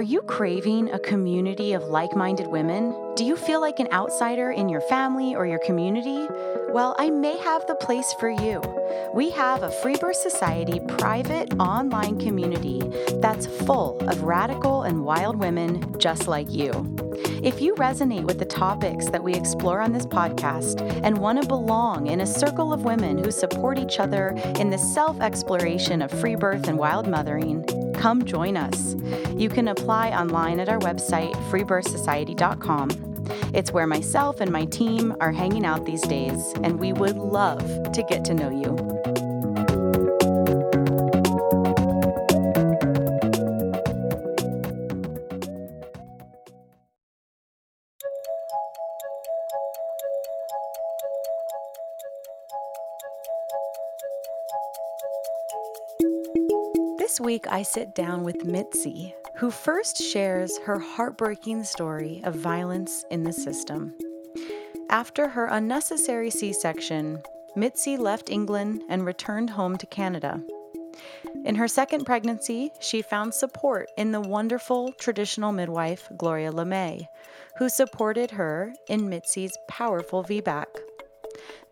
Are you craving a community of like minded women? Do you feel like an outsider in your family or your community? Well, I may have the place for you. We have a Free Birth Society private online community that's full of radical and wild women just like you. If you resonate with the topics that we explore on this podcast and want to belong in a circle of women who support each other in the self exploration of free birth and wild mothering, come join us. You can apply online at our website, freebirthsociety.com. It's where myself and my team are hanging out these days, and we would love to get to know you. Week, I sit down with Mitzi, who first shares her heartbreaking story of violence in the system. After her unnecessary C section, Mitzi left England and returned home to Canada. In her second pregnancy, she found support in the wonderful traditional midwife, Gloria LeMay, who supported her in Mitzi's powerful VBAC.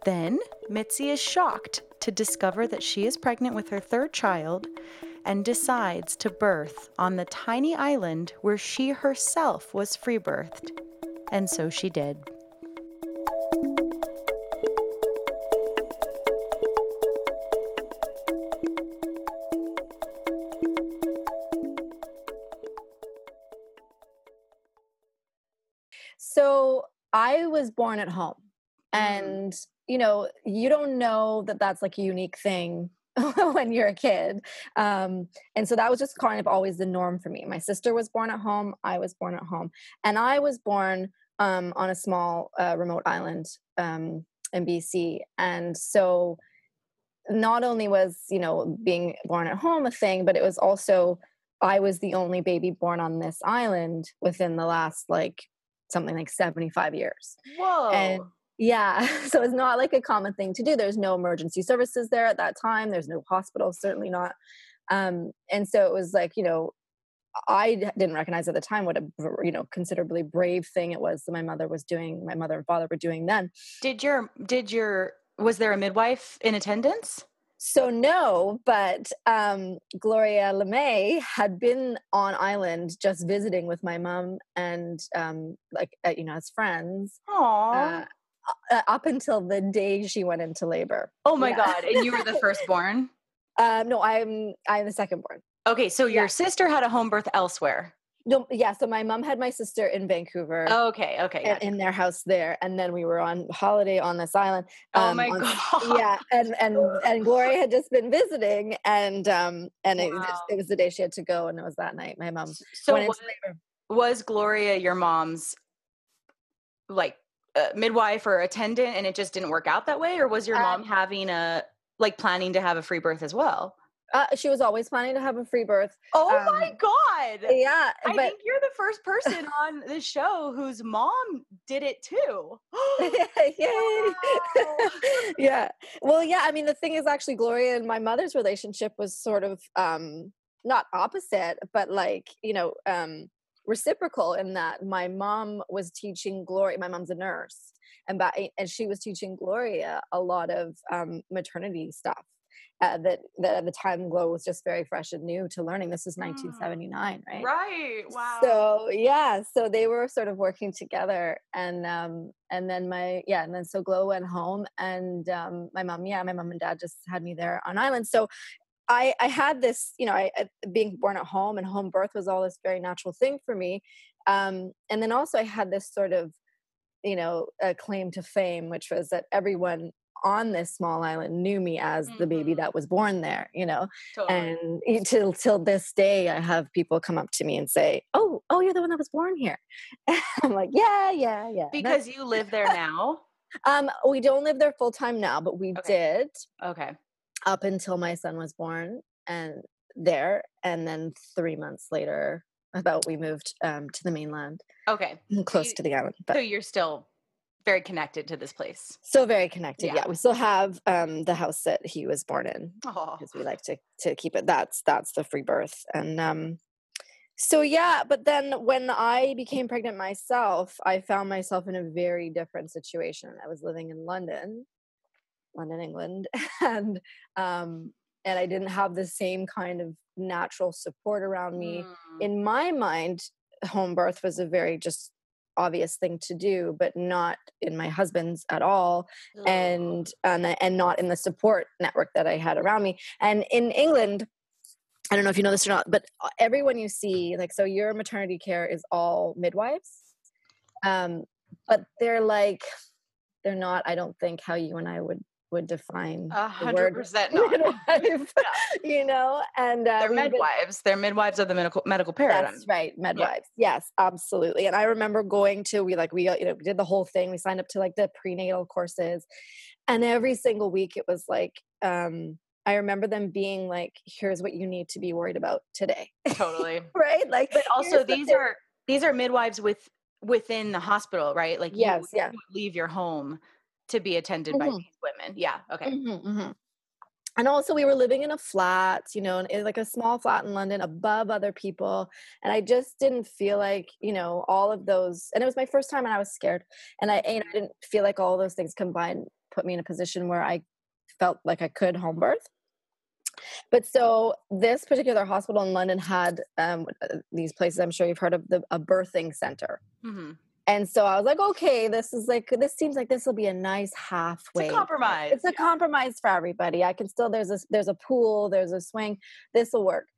Then, Mitzi is shocked to discover that she is pregnant with her third child and decides to birth on the tiny island where she herself was free birthed. And so she did. So I was born at home. Mm. And, you know, you don't know that that's like a unique thing when you're a kid. Um, and so that was just kind of always the norm for me. My sister was born at home, I was born at home. And I was born um, on a small uh, remote island um, in BC. And so not only was, you know, being born at home a thing, but it was also, I was the only baby born on this island within the last like something like 75 years. Whoa. And yeah, so it's not like a common thing to do. There's no emergency services there at that time. There's no hospital, certainly not. Um, and so it was like, you know, I didn't recognize at the time what a you know considerably brave thing it was that my mother was doing. My mother and father were doing then. Did your did your was there a midwife in attendance? So no, but um, Gloria LeMay had been on island just visiting with my mom and um, like uh, you know as friends. Aww. Uh, uh, up until the day she went into labor. Oh my Yeah. god! And you were the firstborn. Um, no, I'm I'm the second born. Okay, so your Yeah. sister had a home birth elsewhere. No, yeah. So my mom had my sister in Vancouver. Okay, okay. gotcha. in their house there, and then we were on holiday on this island. Oh um, my on- God. Yeah, and and and Gloria had just been visiting, and um and it, Wow. it was the day she had to go, and it was that night. My mom so was, was Gloria your mom's like midwife or attendant, and it just didn't work out that way, or was your Um, mom having a like planning to have a free birth as well? Uh, she was always planning to have a free birth. Oh Um, my god! Yeah, I but think you're the first person on this show whose mom did it too. Yay. Yeah. Well, yeah. I mean, the thing is, actually, Gloria and my mother's relationship was sort of um, not opposite, but like you know, um, reciprocal in that my mom was teaching Gloria. My mom's a nurse, and by, and she was teaching Gloria a lot of um, maternity stuff. Uh, that that at the time Glow was just very fresh and new to learning. This is 1979, right? right. Wow. So yeah, so they were sort of working together, and um, and then my yeah, and then so Glow went home, and um, my mom, yeah, my mom and dad just had me there on island. So I I had this, you know, I, I being born at home and home birth was all this very natural thing for me, um, and then also I had this sort of, you know, a claim to fame, which was that everyone on this small island knew me as the baby Mhm. that was born there, you know. Totally. And till till this day, I have people come up to me and say, "Oh, oh, you're the one that was born here." I'm like, "Yeah, yeah, yeah." Because you live there now. um, we don't live there full time now, but we Okay. did Okay. Up until my son was born, and there, and then three months later, about we moved um, to the mainland, Okay. close you- to the island, So but you're still very connected to this place. still very connected. Yeah. Yeah, we still have um, the house that he was born in. Because we like to to keep it that's that's the free birth and um so yeah but then when i became pregnant myself i found myself in a very different situation i was living in london london england and um and i didn't have the same kind of natural support around me Mm. in my mind home birth was a very just obvious thing to do but not in my husband's at all Ugh. and and and not in the support network that I had around me. And in England, I don't know if you know this or not, but uh, everyone you see, like, so your maternity care is all midwives, um, but they're like, they're not. I don't think how you and I would would define A hundred percent midwife, you know. And uh, They're been- midwives. They're midwives of the medical medical paradigm. that's right, midwives. Yes, absolutely. And I remember going to we like we you know we did the whole thing. We signed up to like the prenatal courses, and every single week it was like um I remember them being like, "Here's what you need to be worried about today." Totally. right? Like, But also here's the these are these are midwives with within the hospital, right? Like Yes, would- yeah. you leave your home to be attended by Mhm. these women. Yeah. Okay. Mhm, mhm. And also, we were living in a flat, you know, like a small flat in London above other people. And I just didn't feel like, you know, all of those. And it was my first time and I was scared. And I, and I didn't feel like all those things combined put me in a position where I felt like I could home birth. But so this particular hospital in London had um, uh, these places, I'm sure you've heard of the, a birthing center. hmm And so I was like, okay, this is like this seems like this will be a nice halfway. It's a compromise. It's a compromise for everybody. I can still there's a there's a pool, there's a swing. This will work.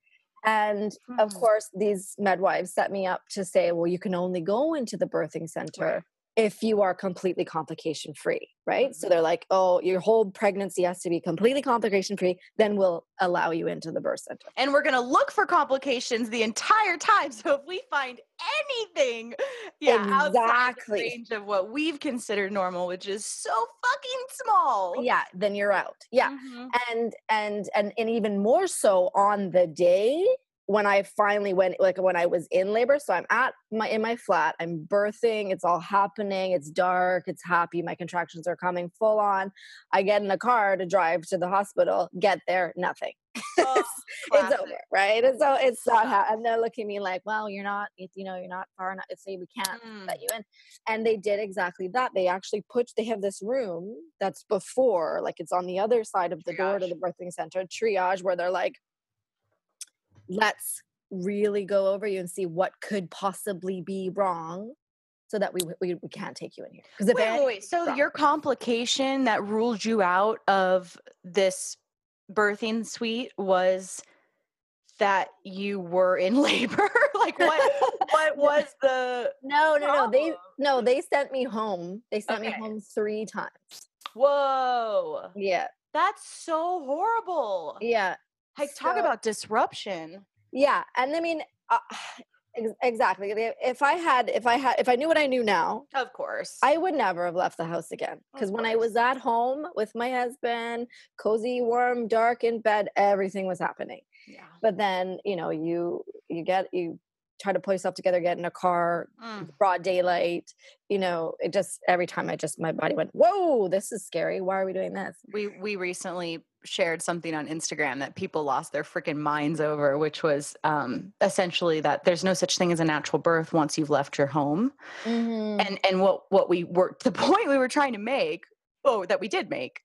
And of Mhm. course, these midwives set me up to say, well, you can only go into the birthing center if you are completely complication free, right? So Mhm. they're like, oh, your whole pregnancy has to be completely complication free, then we'll allow you into the birth center. and we're gonna look for complications the entire time. So if we find anything, yeah, outside Exactly. the range of what we've considered normal, which is so fucking small. Yeah, then you're out. Yeah. Mhm. and and and and even more so on the day when I finally went like when I was in labor. So I'm at my in my flat, I'm birthing, it's all happening, it's dark, it's happy, my contractions are coming full on. I get in a car to drive to the hospital, get there, nothing. Oh, it's, over, right? And so it's not ha- and they're looking at me like, well, you're not, you know, you're not far enough. Say we can't Mm. let you in. And they did exactly that. They actually put they have this room that's before, like it's on the other side of the door to the birthing center, triage, where they're like, let's really go over you and see what could possibly be wrong so that we we, we can't take you in here. Because Wait, wait, wait. So wrong. your complication that ruled you out of this birthing suite was that you were in labor? like what what was the no, no, no. They no, they sent me home. They sent me home three times. Whoa. Yeah. That's so horrible. Yeah. Like talk So- about disruption. Yeah, and I mean, uh, ex- exactly. If- If I had, if I had, if I knew what I knew now, Of course. I would never have left the house again. Because when I was at home with my husband, cozy, warm, dark in bed, everything was happening. yeah. But then, you know, you you get you try to pull yourself together, get in a car, Mm. broad daylight. You know, it just every time I just my body went, whoa, this is scary. Why are we doing this? We we recently shared something on Instagram that people lost their freaking minds over, which was um, essentially that there's no such thing as a natural birth once you've left your home. Mm-hmm. And and what what we were the point we were trying to make, oh, that we did make,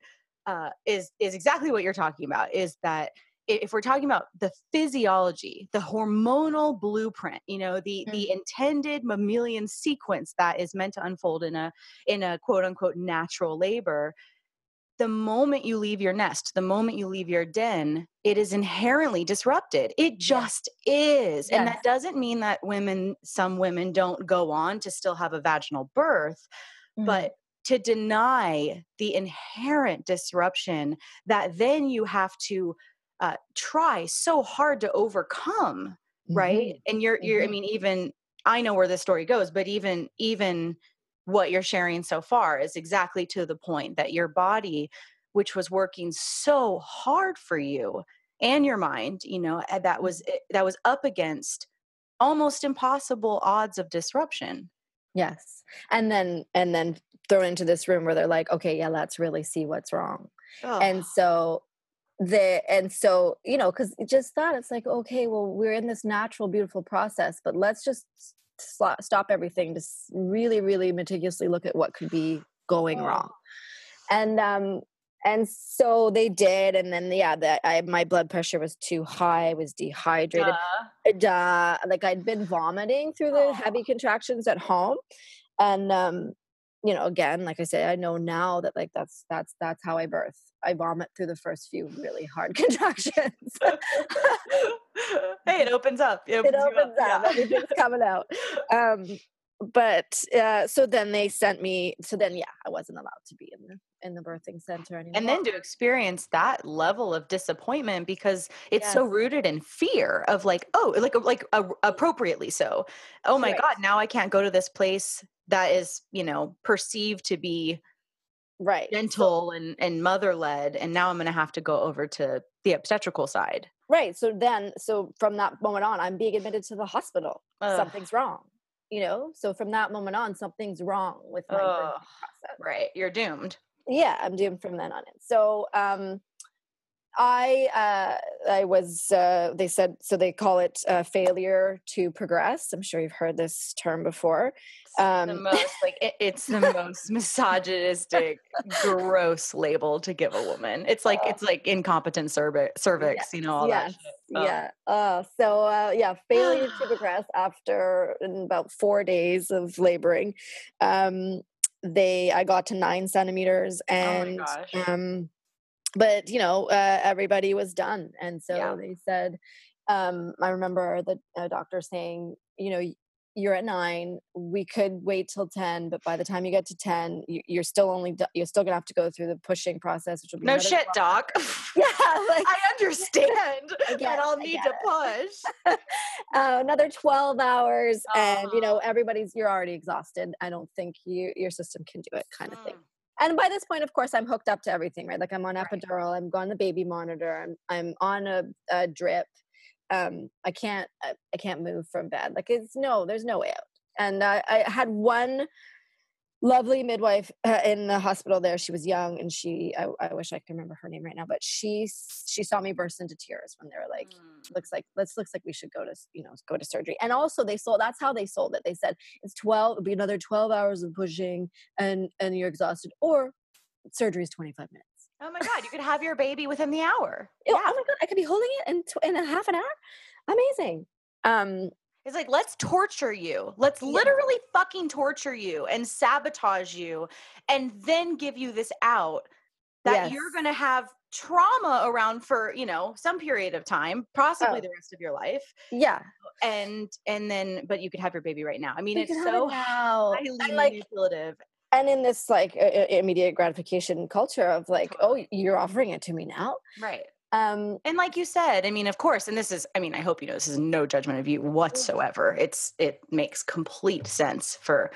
uh, is is exactly what you're talking about. Is that if we're talking about the physiology, the hormonal blueprint, you know, the the intended mammalian sequence that is meant to unfold in a in a quote unquote natural labor, the moment you leave your nest, the moment you leave your den, it is inherently disrupted. It just is. And that doesn't mean that women, some women don't go on to still have a vaginal birth, Mm-hmm. but to deny the inherent disruption that then you have to uh, try so hard to overcome right mm-hmm. and you're you're mm-hmm. i mean even i know where this story goes but even even what you're sharing so far is exactly to the point that your body which was working so hard for you and your mind you know that was mm-hmm. that was up against almost impossible odds of disruption yes and then and then thrown into this room where they're like okay yeah let's really see what's wrong oh. and so the and so you know because just that it's like okay well we're in this natural beautiful process but let's just stop everything to really really meticulously look at what could be going wrong and um and so they did and then yeah that i my blood pressure was too high i was dehydrated Duh. Duh. like i'd been vomiting through the heavy contractions at home and um you know again like i said i know now that like that's that's that's how i birth i vomit through the first few really hard contractions hey it opens up it opens, it opens up, up. Yeah. everything's coming out um but uh so then they sent me so then yeah i wasn't allowed to be in the in the birthing center anymore. And then to experience that level of disappointment because it's yes. so rooted in fear of like, oh, like like uh, appropriately so. Oh my right. god, now I can't go to this place that is you know perceived to be right gentle so, and and mother led and now i'm going to have to go over to the obstetrical side. Right so then so from that moment on i'm being admitted to the hospital. Ugh. something's wrong you know? So from that moment on something's wrong with my process. Right you're doomed. Yeah i'm doomed from then on in. So um I uh, I was uh, they said so they call it uh, failure to progress. I'm sure you've heard this term before. Um, the most like it, it's the most misogynistic, gross label to give a woman. It's like it's like incompetent cervix, cervix yes, you know all yes, that. Oh. Yeah. Uh, so uh, yeah, failure to progress after about four days of laboring. Um, they I got to nine centimeters oh and. Oh um, but you know uh, everybody was done. And so yeah. they said um, i remember the uh, doctor saying you know you're at nine we could wait till 10 but by the time you get to 10 you, are still only you're still gonna have to go through the pushing process which will be no shit doc. Yeah like, i understand. I that i'll need to push. Uh, another 12 hours and you know everybody's you're already exhausted. I don't think you your system can do it kind of thing. Mm and by this point of course i'm hooked up to everything right? Like i'm on epidural i'm on the baby monitor i'm i'm on a, a drip um i can't I, I, can't move from bed. Like it's no there's no way out. And I, I had one lovely midwife uh, in the hospital there. She was young and she I, I, wish i could remember her name right now but she she saw me burst into tears when they were like mm. looks like let's looks like we should go to you know go to surgery. And also they sold that's how they sold it. They said it's 12 it'll be another 12 hours of pushing and and you're exhausted or surgery is 25 minutes. Oh my god you could have your baby within the hour. Yeah. oh my god i could be holding it in, tw- in a half an hour? Amazing. Um it's like, let's torture you. Let's literally fucking torture you and sabotage you and then give you this out that yes. you're going to have trauma around for, you know, some period of time, possibly oh. the rest of your life. Yeah. And, and then, but you could have your baby right now. I mean, you it's so it highly like, manipulative and in this like uh, immediate gratification culture of like oh you're offering it to me now right um, and like you said, I mean, of course, and this is, I mean, I hope you know this is no judgment of you whatsoever. It's, it makes complete sense for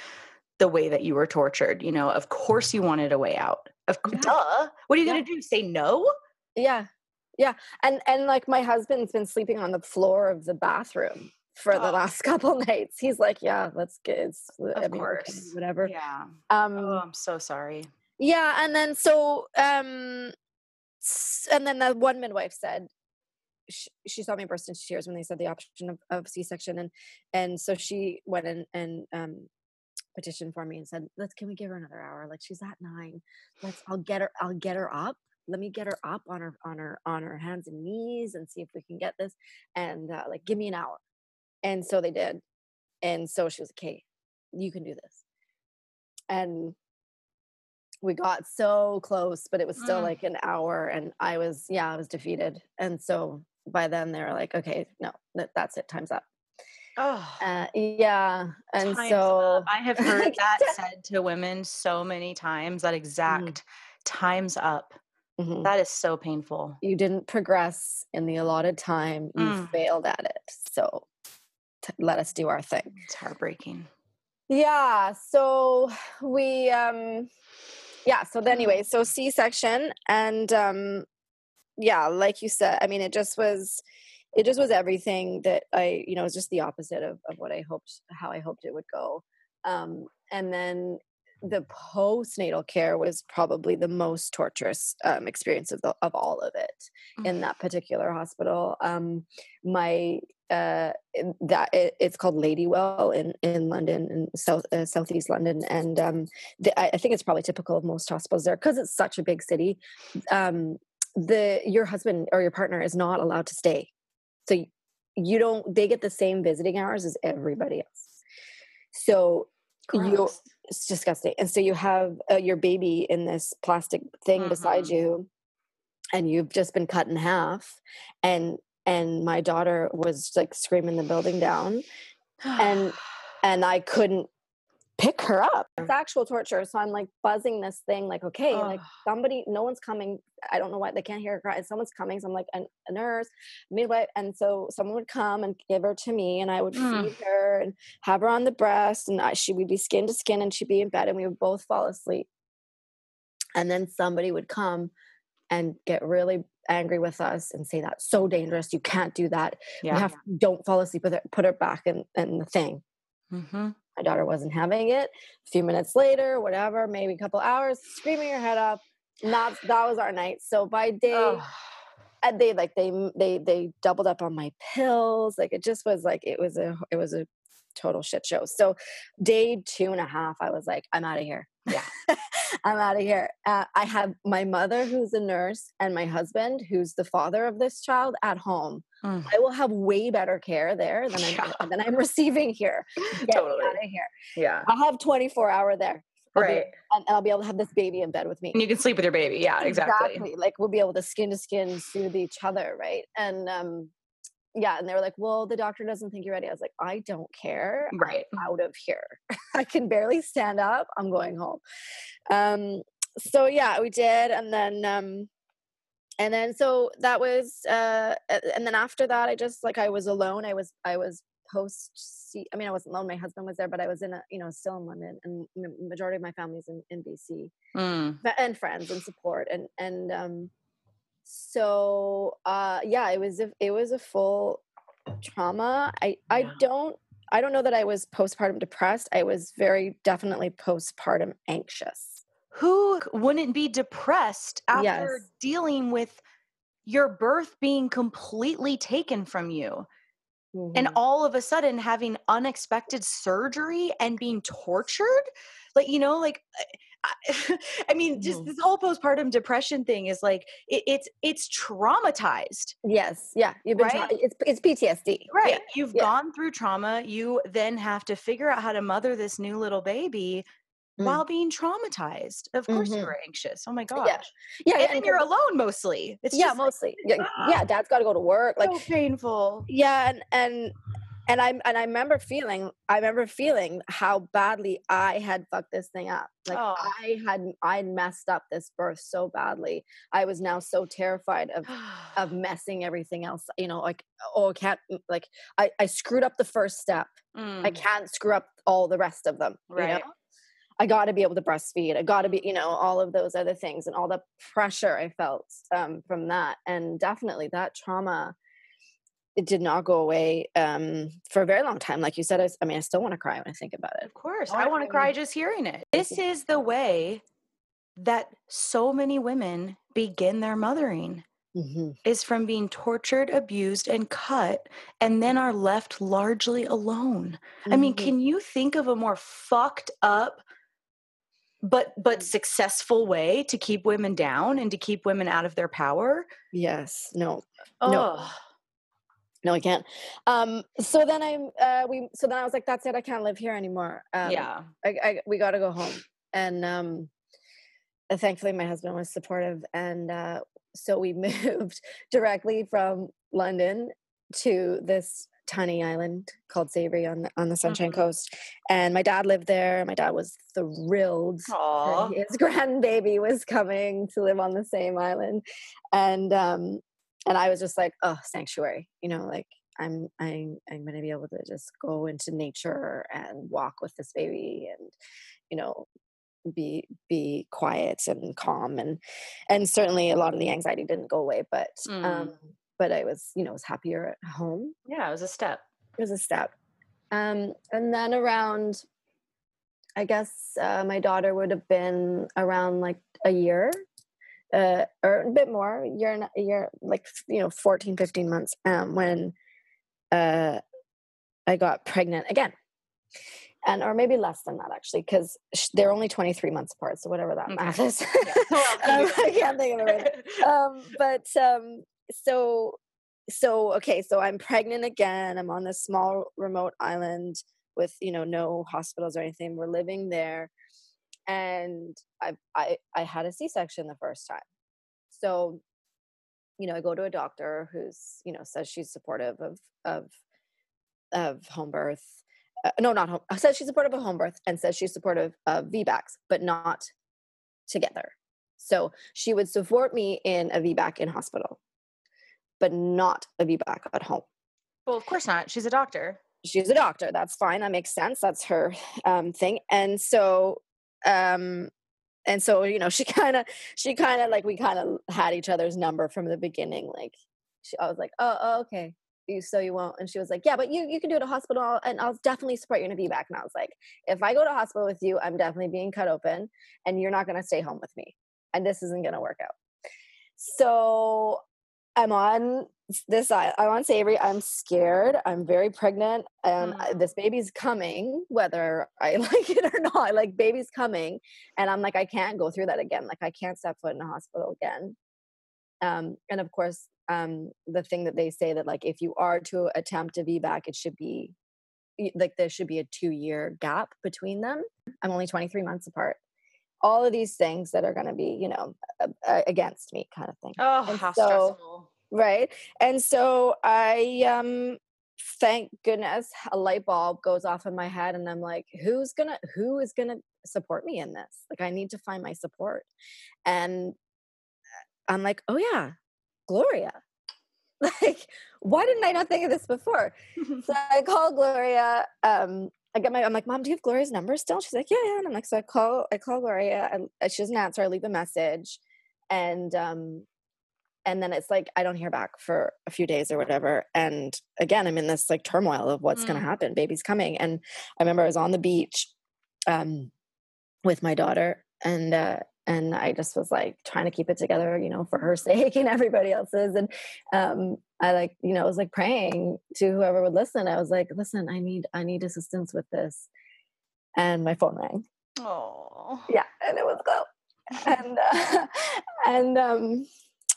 the way that you were tortured. You know, of course you wanted a way out. Of yeah. duh. What are you yeah. going to do? Say no? Yeah. Yeah. And, and like my husband's been sleeping on the floor of the bathroom for oh. the last couple nights. He's like, yeah, let's get, it's, of I mean, course. whatever. Yeah. Um, oh, I'm so sorry. Yeah. And then, so, um, and then the one midwife said she, she, saw me burst into tears when they said the option of, of c-section and and so she went in and um petitioned for me and said let's can we give her another hour? Like she's at nine. Let's i'll get her i'll get her up. Let me get her up on her on her on her hands and knees and see if we can get this and uh, like give me an hour. And so they did. And so she was hey you can do this. And we got so close, but it was still mm. like an hour, and I was yeah, I was defeated. And so by then they were like, okay, no, that, that's it, time's up. Oh, uh, yeah. And so up. I have heard that said to women so many times, that mm-hmm. exact mm. times up. Mm-hmm. That is so painful. You didn't progress in the allotted time, you mm. failed at it. So t- let us do our thing. It's heartbreaking. Yeah. So we, um, yeah. So anyway, so C section. And um, yeah, like you said, I mean, it just was it just was everything that I, you know, it was just the opposite of, of what I hoped, how I hoped it would go. Um, and then the postnatal care was probably the most torturous um, experience of the, of all of it mm-hmm. in that particular hospital. Um, my uh, that it, it's called Ladywell in in London in south uh, southeast London, and um, the, I, I, think it's probably typical of most hospitals there because it's such a big city. Um, the your husband or your partner is not allowed to stay so you don't, they get the same visiting hours as everybody else. So you, it's disgusting. And so you have uh, your baby in this plastic thing mm-hmm. beside you and you've just been cut in half and and my daughter was like screaming the building down and and i couldn't pick her up. It's actual torture. So I'm like buzzing this thing, like, okay, oh. like somebody, no one's coming. I don't know why they can't hear her cry. Someone's coming. So I'm like a, a nurse, midwife. And so someone would come and give her to me and I would mm. feed her and have her on the breast and I, she would be skin to skin and she'd be in bed and we would both fall asleep. And then somebody would come and get really angry with us and say that's so dangerous. You can't do that. Yeah. You have to don't fall asleep with it. Put her back in, in the thing. Mm-hmm. My daughter wasn't having it. A few minutes later, whatever, maybe a couple hours, screaming her head off. Not that was our night. So by day, oh. they like they they they doubled up on my pills. Like it just was like it was a it was a total shit show. So day two and a half, I was like, I'm out of here. Yeah, I'm out of here. Uh, I have my mother, who's a nurse, and my husband, who's the father of this child, at home. Mm. I will have way better care there than I'm yeah. than I'm receiving here. Get totally out of here. Yeah, I'll have 24 hour there. I'll right. Be, and, I'll be able to have this baby in bed with me. And you can sleep with your baby. Yeah, exactly. exactly. Like we'll be able to skin to skin soothe each other, right? And um, yeah, and they were like, "Well, the doctor doesn't think you're ready." I was like, "I don't care. Right, I'm out of here. I can barely stand up. I'm going home." Um, so yeah, we did, and then um, and then so that was, uh, and then after that, I just like I was alone. I was I was post. I mean, I wasn't alone. My husband was there, but I was in a you know still in London, and majority of my family's in in BC, mm. and friends and support, and and um so uh yeah it was a, it was a full trauma i i don't i don't know that i was postpartum depressed i was very definitely postpartum anxious who wouldn't be depressed after yes. dealing with your birth being completely taken from you mm-hmm. and all of a sudden having unexpected surgery and being tortured like you know like I mean, just mm-hmm. this whole postpartum depression thing is like it, it's it's traumatized. Yes, yeah, you've been right? Tra- it's it's PTSD. Right, yeah. you've yeah. gone through trauma. You then have to figure out how to mother this new little baby mm. while being traumatized. Of course, mm-hmm. you're anxious. Oh my gosh. Yeah, yeah, and, and then you're alone mostly. It's yeah, mostly. Like, yeah, ah, yeah, dad's got to go to work. Like so painful. Yeah, and and and I and I remember feeling I remember feeling how badly I had fucked this thing up. Like oh. I had I messed up this birth so badly. I was now so terrified of of messing everything else. You know, like oh, I can't like I I screwed up the first step. Mm. I can't screw up all the rest of them. Right. You know? I got to be able to breastfeed. I got to be, you know, all of those other things and all the pressure I felt um, from that. And definitely that trauma it did not go away um, for a very long time. Like you said, I, I mean, I still want to cry when I think about it. Of course, I, I want to cry just hearing it. This is the way that so many women begin their mothering. Mm-hmm. Is from being tortured, abused, and cut, and then are left largely alone. Mm-hmm. I mean, mm-hmm. can you think of a more fucked up but but mm. successful way to keep women down and to keep women out of their power? Yes. No. Oh. No no i can't um so then i'm uh we so then i was like that's it i can't live here anymore um, yeah I, I we got to go home and um uh, thankfully my husband was supportive and uh so we moved directly from london to this tiny island called Savary on the, on the Sunshine Mm-hmm. Coast, and my dad lived there. My dad was thrilled. His grandbaby was coming to live on the same island, and um, and I was just like, oh, sanctuary, you know, like I'm I'm I'm gonna be able to just go into nature and walk with this baby, and you know, be be quiet and calm, and and certainly a lot of the anxiety didn't go away, but Mm. um, but I was you know was happier at home Yeah, it was a step. it was a step. Um, and then around, I guess uh, my daughter would have been around like a year, uh, or a bit more, year and a year, like you know, 14, 15 months, um, when uh, I got pregnant again. And or maybe less than that actually, because they're only 23 months apart. So whatever that Okay. math is. Well, Um, I can't think of it right um but um so so okay so i'm pregnant again i'm on this small remote island with you know no hospitals or anything we're living there and i i i had a c-section the first time. So you know i go to a doctor who's you know says she's supportive of of of home birth uh, no not home says she's supportive of home birth and says she's supportive of vbacs but not together. So she would support me in a VBAC in hospital, but not a VBAC at home. well, of course not. She's a doctor. She's a doctor. That's fine. That makes sense. That's her um, thing. And so, um, and so you know, she kind of, she kind of like we kind of had each other's number from the beginning. Like, she, I was like, oh, oh, okay. You, so you won't and she was like yeah but you you can do it at a hospital and i'll definitely support you in a vbac and i was like if i go to hospital with you i'm definitely being cut open and you're not going to stay home with me and this isn't going to work out. So I'm on this i- I'm on Savary. I'm scared. I'm very pregnant, and I- this baby's coming, whether I like it or not. Like baby's coming, and I'm like, I can't go through that again. Like I can't step foot in a hospital again. Um, and of course, um, the thing that they say that like if you are to attempt a VBAC, it should be like there should be a two year gap between them. I'm only 23 months apart. All of these things that are going to be, you know, uh, against me, kind of thing Oh, And how so- stressful. Right and so i um thank goodness a light bulb goes off in my head and i'm like who's gonna who is gonna support me in this like i need to find my support and i'm like oh yeah gloria like why didn't i not think of this before so i call gloria um I get my, I'm like, Mom, do you have Gloria's number still? She's like, Yeah, yeah. And I'm like, so I call, I call Gloria, and uh, she doesn't answer. I leave a message, and um, and then it's like I don't hear back for a few days or whatever. And again, I'm in this like turmoil of what's going Mm. to happen. Baby's coming, and I remember I was on the beach, um, with my daughter, and uh, and I just was like trying to keep it together, you know, for her sake and everybody else's. And um, I like, you know, I was like praying to whoever would listen. I was like, listen, I need, I need assistance with this. And my phone rang. Oh. Yeah, and it was go. And uh, and um,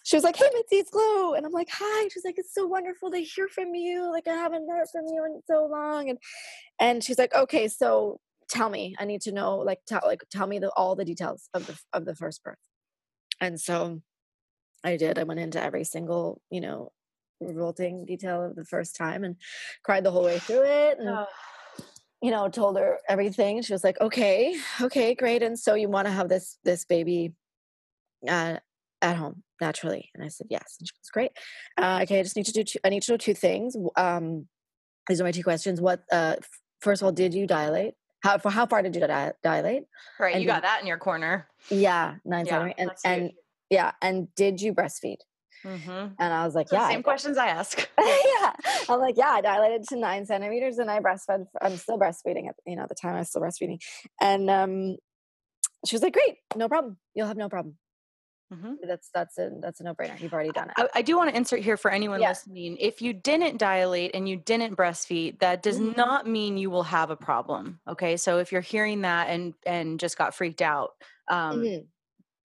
she was like, "Hey, Mitzi, it's Glow," and I'm like, "Hi." She's like, "It's so wonderful to hear from you. Like, I haven't heard from you in so long." And and she's like, "Okay, so tell me. I need to know. Like, tell like tell me the all the details of the of the first birth." And so I did. I went into every single, you know, revolting detail of the first time and cried the whole way through it. And Oh. you know told her everything she was like okay okay great and so you want to have this this baby uh at home naturally and i said yes and she goes great uh, okay i just need to do two, i need to know two things um these are my two questions what uh f- first of all did you dilate how for how far did you di- dilate Right, And you did- got that in your corner. yeah nine Yeah, centimeters and and yeah and did you breastfeed Mm-hmm. and i was like yeah I same questions I ask. yeah. I'm like, yeah, I dilated to nine centimeters and I breastfed. I'm still breastfeeding at, you know, at the time I was still breastfeeding. And um, she was like, great, no problem. You'll have no problem. Mhm. That's, that's a, that's a no brainer. You've already done it. I, I do want to insert here for anyone Yeah. listening. If you didn't dilate and you didn't breastfeed, that does Mhm. not mean you will have a problem. Okay, so if you're hearing that and and just got freaked out, um, Mhm.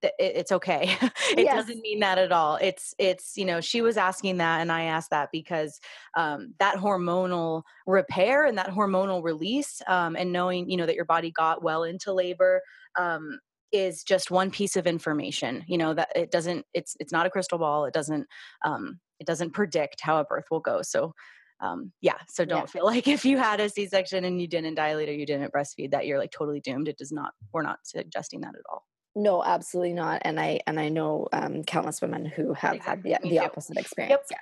th- it, it's okay. it Yes. doesn't mean that at all. It's it's you know she was asking that and I asked that because um, that hormonal repair and that hormonal release um, and knowing you know that your body got well into labor um, is just one piece of information. You know that it doesn't. It's it's not a crystal ball. It doesn't um, it doesn't predict how a birth will go. So um, yeah so don't Yeah. feel like if you had a c-section and you didn't dilate or you didn't breastfeed that you're like totally doomed it does not we're not suggesting that at all No, absolutely not. And I and I know um, countless women who have had the, the opposite experience. yep.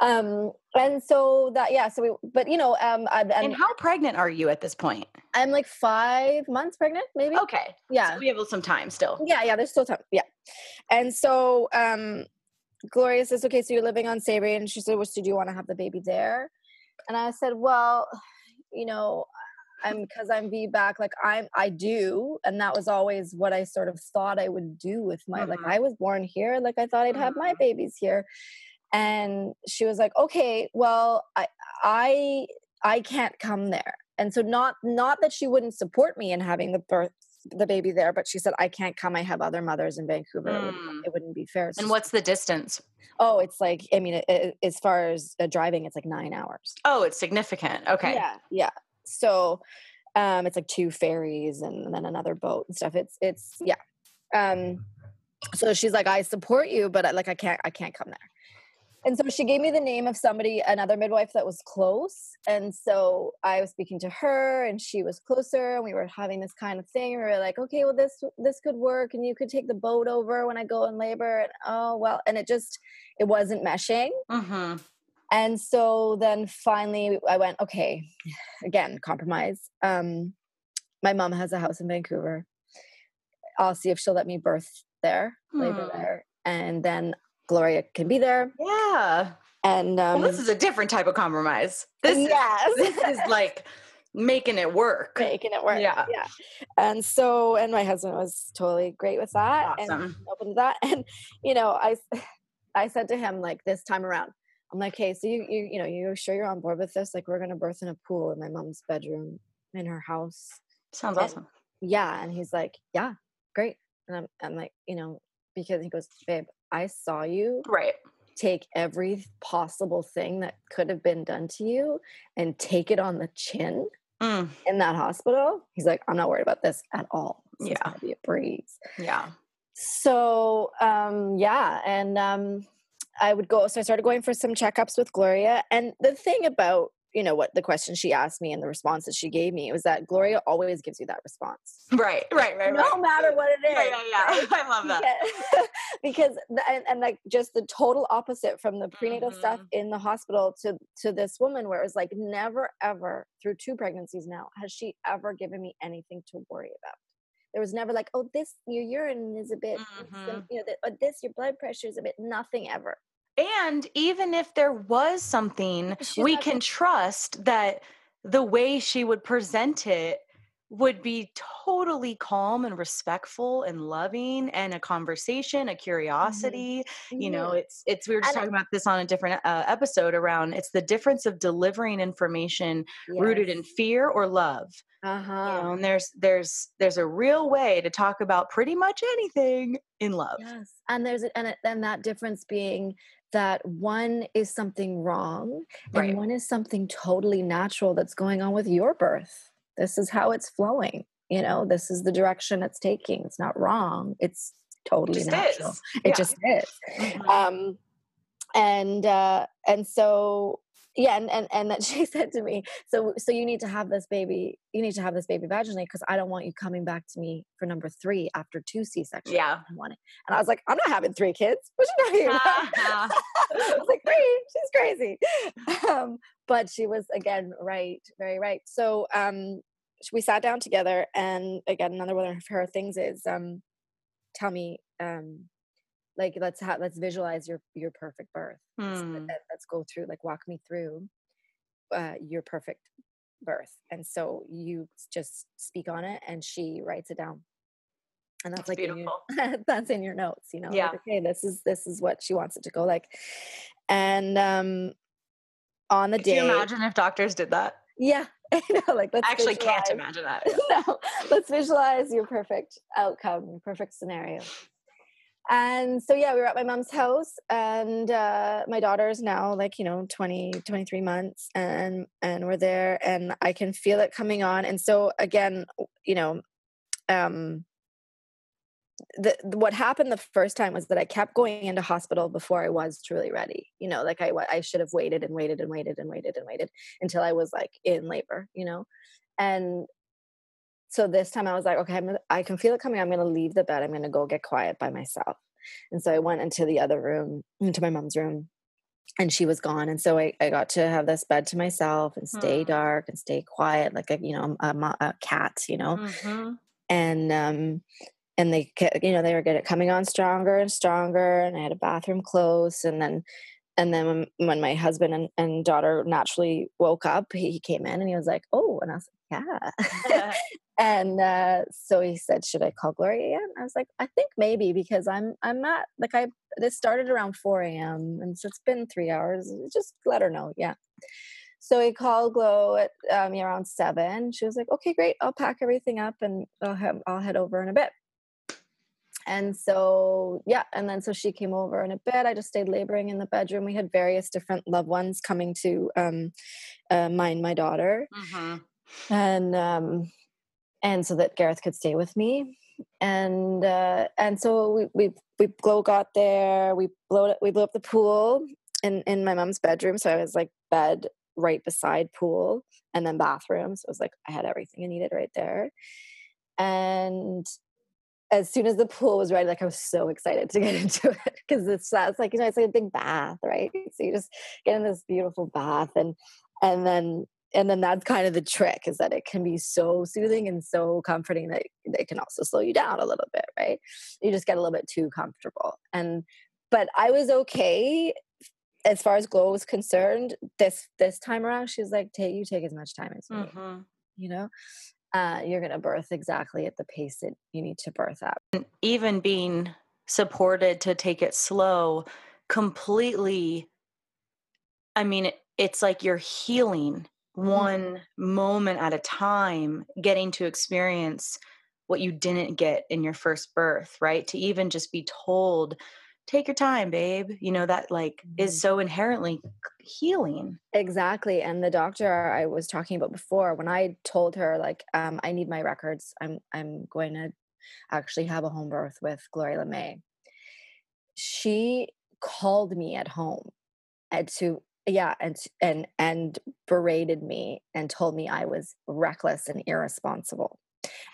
Yeah. Um, and so that yeah. So we, but you know, um, and and how pregnant are you at this point I'm like five months pregnant, maybe. okay Yeah. so we have some time still Yeah, yeah, there's still time. Yeah. And so um Gloria says, Okay, so you're living on Savary, and she said, Well, so do you want to have the baby there? And I said, Well, you know, I'm because I'm VBAC, like I'm I do. And that was always what I sort of thought I would do with my like Mhm. I was born here, like I thought I'd have my Mhm. babies here. And she was like, Okay, well, I I I can't come there. And so not not that she wouldn't support me in having the birth the baby there, but she said I can't come. I have other mothers in Vancouver. It, wouldn't, Mm. it wouldn't be fair. It's and just- what's the distance oh, it's like I mean, it, it, as far as uh, driving, it's like nine hours. oh it's significant okay Yeah, yeah. So, um, it's like two ferries and then another boat and stuff. It's it's yeah. Um, so she's like, I support you, but I, like I can't I can't come there. And so she gave me the name of somebody, another midwife that was close. And so I was speaking to her, and she was closer, and we were having this kind of thing. We were like, okay, well this this could work, and you could take the boat over when I go in labor. And oh well, and it just it wasn't meshing. mm-hmm. And so then finally I went, okay, again, compromise. Um, my mom has a house in Vancouver. I'll see if she'll let me birth there, labor Hmm. there. And then Gloria can be there. yeah And well, um, this is a different type of compromise this is this is like making it work making it work. Yeah. Yeah. And so, and my husband was totally great with that and Awesome. open to that. And, you know, I, I said to him, like this time around, I'm like, hey, so you, you, you know, you sure you're on board with this? Like, we're going to birth in a pool in my mom's bedroom in her house. sounds And- awesome Yeah. And he's like, yeah, great. And I'm, I'm like, you know, because he goes, babe, I saw you right take every possible thing that could have been done to you and take it on the chin Mm, in that hospital. He's like, I'm not worried about this at all. This Yeah. be a breeze. yeah So um yeah, and um I would go so I started going for some checkups with Gloria. And the thing about you know what the question she asked me and the response that she gave me was that Gloria always gives you that response. right right right No right matter what it is. yeah yeah, yeah. i love that because, and, and like just the total opposite from the prenatal stuff Mhm. in the hospital to to this woman where it was like never ever through two pregnancies now has she ever given me anything to worry about there was never like oh this your urine is a bit Mhm. you know that, oh, this your blood pressure is a bit nothing ever And even if there was something, She's we can trust that the way she would present it would be totally calm and respectful and loving and a conversation a curiosity you know it's it's we were just And- talking about this on a different uh, episode around it's the difference of delivering information rooted in fear or love uh-huh. know and there's there's there's a real way to talk about pretty much anything in love. Yes, and there's and and that difference being that one is something wrong Right. and one is something totally natural that's going on with your birth. This is how it's flowing. You know, this is the direction it's taking. It's not wrong. It's totally just natural. is It Yeah. just is. Mhm. Um, and uh, and so yeah, and and and that she said to me, so so you need to have this baby. You need to have this baby vaginally because I don't want you coming back to me for number three after two C sections. yeah I want it. And I was like, I'm not having three kids. What you talking about? I was like, three? She's crazy. Um, but she was again right, very right. So um, we sat down together, and again, another one of her things is um, tell me, um, like, let's have let's visualize your your perfect birth. Let's, Hmm. let- let's go through, like, walk me through uh, your perfect birth. And so you just speak on it, and she writes it down. And that's That's like in your, beautiful. that's in your notes, you know. like, Yeah. okay, this is this is what she wants it to go like. And um on the Could you day, imagine if doctors did that? yeah, I know. Like let's I actually can't imagine that. no, let's visualize your perfect outcome, your perfect scenario. And so yeah, we were at my mom's house and uh my daughter is now like, you know, 20, 23 months and and we're there and I can feel it coming on. And so again, you know, um the, what happened the first time was that I kept going into hospital before I was truly ready. You know, like I I should have waited and waited and waited and waited and waited until I was like in labor. You know, and so this time I was like, okay, I'm, I can feel it coming. I'm going to leave the bed. I'm going to go get quiet by myself. And so I went into the other room, into my mom's room, and she was gone. And so I, I got to have this bed to myself and stay mm. dark and stay quiet, like a you know a, a cat, you know. Mm-hmm. And um, and they you know they were getting coming on stronger and stronger, and I had a bathroom close, and then and then when, my husband and, and daughter naturally woke up, he, he came in and he was like, "Oh," and I was like, "Yeah." and uh, so he said, "Should I call Gloria?" again? I was like, "I think maybe because I'm I'm not like I this started around 4 a.m. and so it's been three hours. Just let her know, yeah." So he called Glow at um, around seven. She was like, "Okay, great. I'll pack everything up and I'll, have, I'll head over in a bit." And so yeah and then so she came over in a bed i just stayed laboring in the bedroom. We had various different loved ones coming to um uh, mind my daughter. Mm-hmm. and um and so that gareth could stay with me. And uh and so we we we glow got there. We blew it we blew up the pool in in my mom's bedroom. So i was like bed right beside pool and then bathroom. So it was like i had everything i needed right there. And as soon as the pool was ready, like I was so excited to get into it because it's that's like you know it's like a big bath, right? So you just get in this beautiful bath and and then and then that's kind of the trick is that it can be so soothing and so comforting that it can also slow you down a little bit, right? You just get a little bit too comfortable. And but I was okay as far as Glow was concerned. This this time around, she's like, "Take you take as much time as you mm-hmm. need," you know uh, you're going to birth exactly at the pace that you need to birth at. And even being supported to take it slow completely, I mean, it, it's like you're healing mm-hmm. one moment at a time, getting to experience what you didn't get in your first birth, right? To even just be told take your time babe you know that like is mm-hmm. so inherently healing exactly and the doctor i was talking about before when i told her like um, i need my records i'm i'm going to actually have a home birth with gloria lemay she called me at home and to yeah and and and berated me and told me i was reckless and irresponsible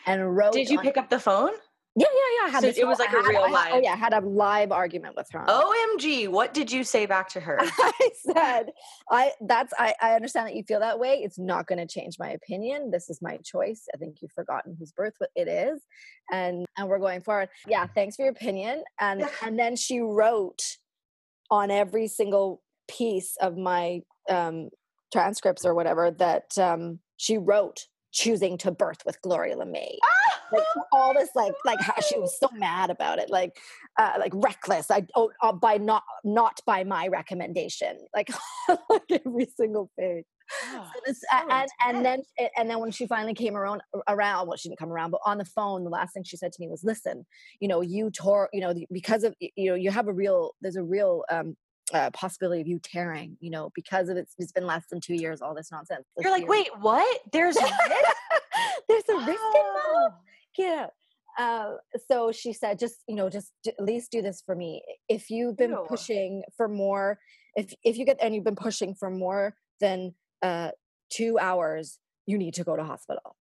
and wrote did you on, pick up the phone yeah, yeah, yeah. So this, it was like a real had, live. oh yeah, I had a live argument with her. OMG! What did you say back to her? I said, "I that's I, I understand that you feel that way. It's not going to change my opinion. This is my choice. I think you've forgotten whose birth it is, and and we're going forward. Yeah, thanks for your opinion. And and then she wrote on every single piece of my um, transcripts or whatever that um, she wrote choosing to birth with Gloria LeMay. like all this, like like how she was so mad about it, like uh, like reckless. I oh, uh, by not not by my recommendation, like, like every single page. Oh, so this, so and and then and then when she finally came around around well she didn't come around but on the phone the last thing she said to me was listen you know you tore you know because of you know you have a real there's a real um uh, possibility of you tearing, you know, because of it's, it's been less than two years, all this nonsense. You're like, wait, what? There's a risk? There's a risk involved? Yeah. Uh, so she said, just, you know, just at least do this for me. If you've been Ew. pushing for more, if, if you get, and you've been pushing for more than uh, two hours, you need to go to hospital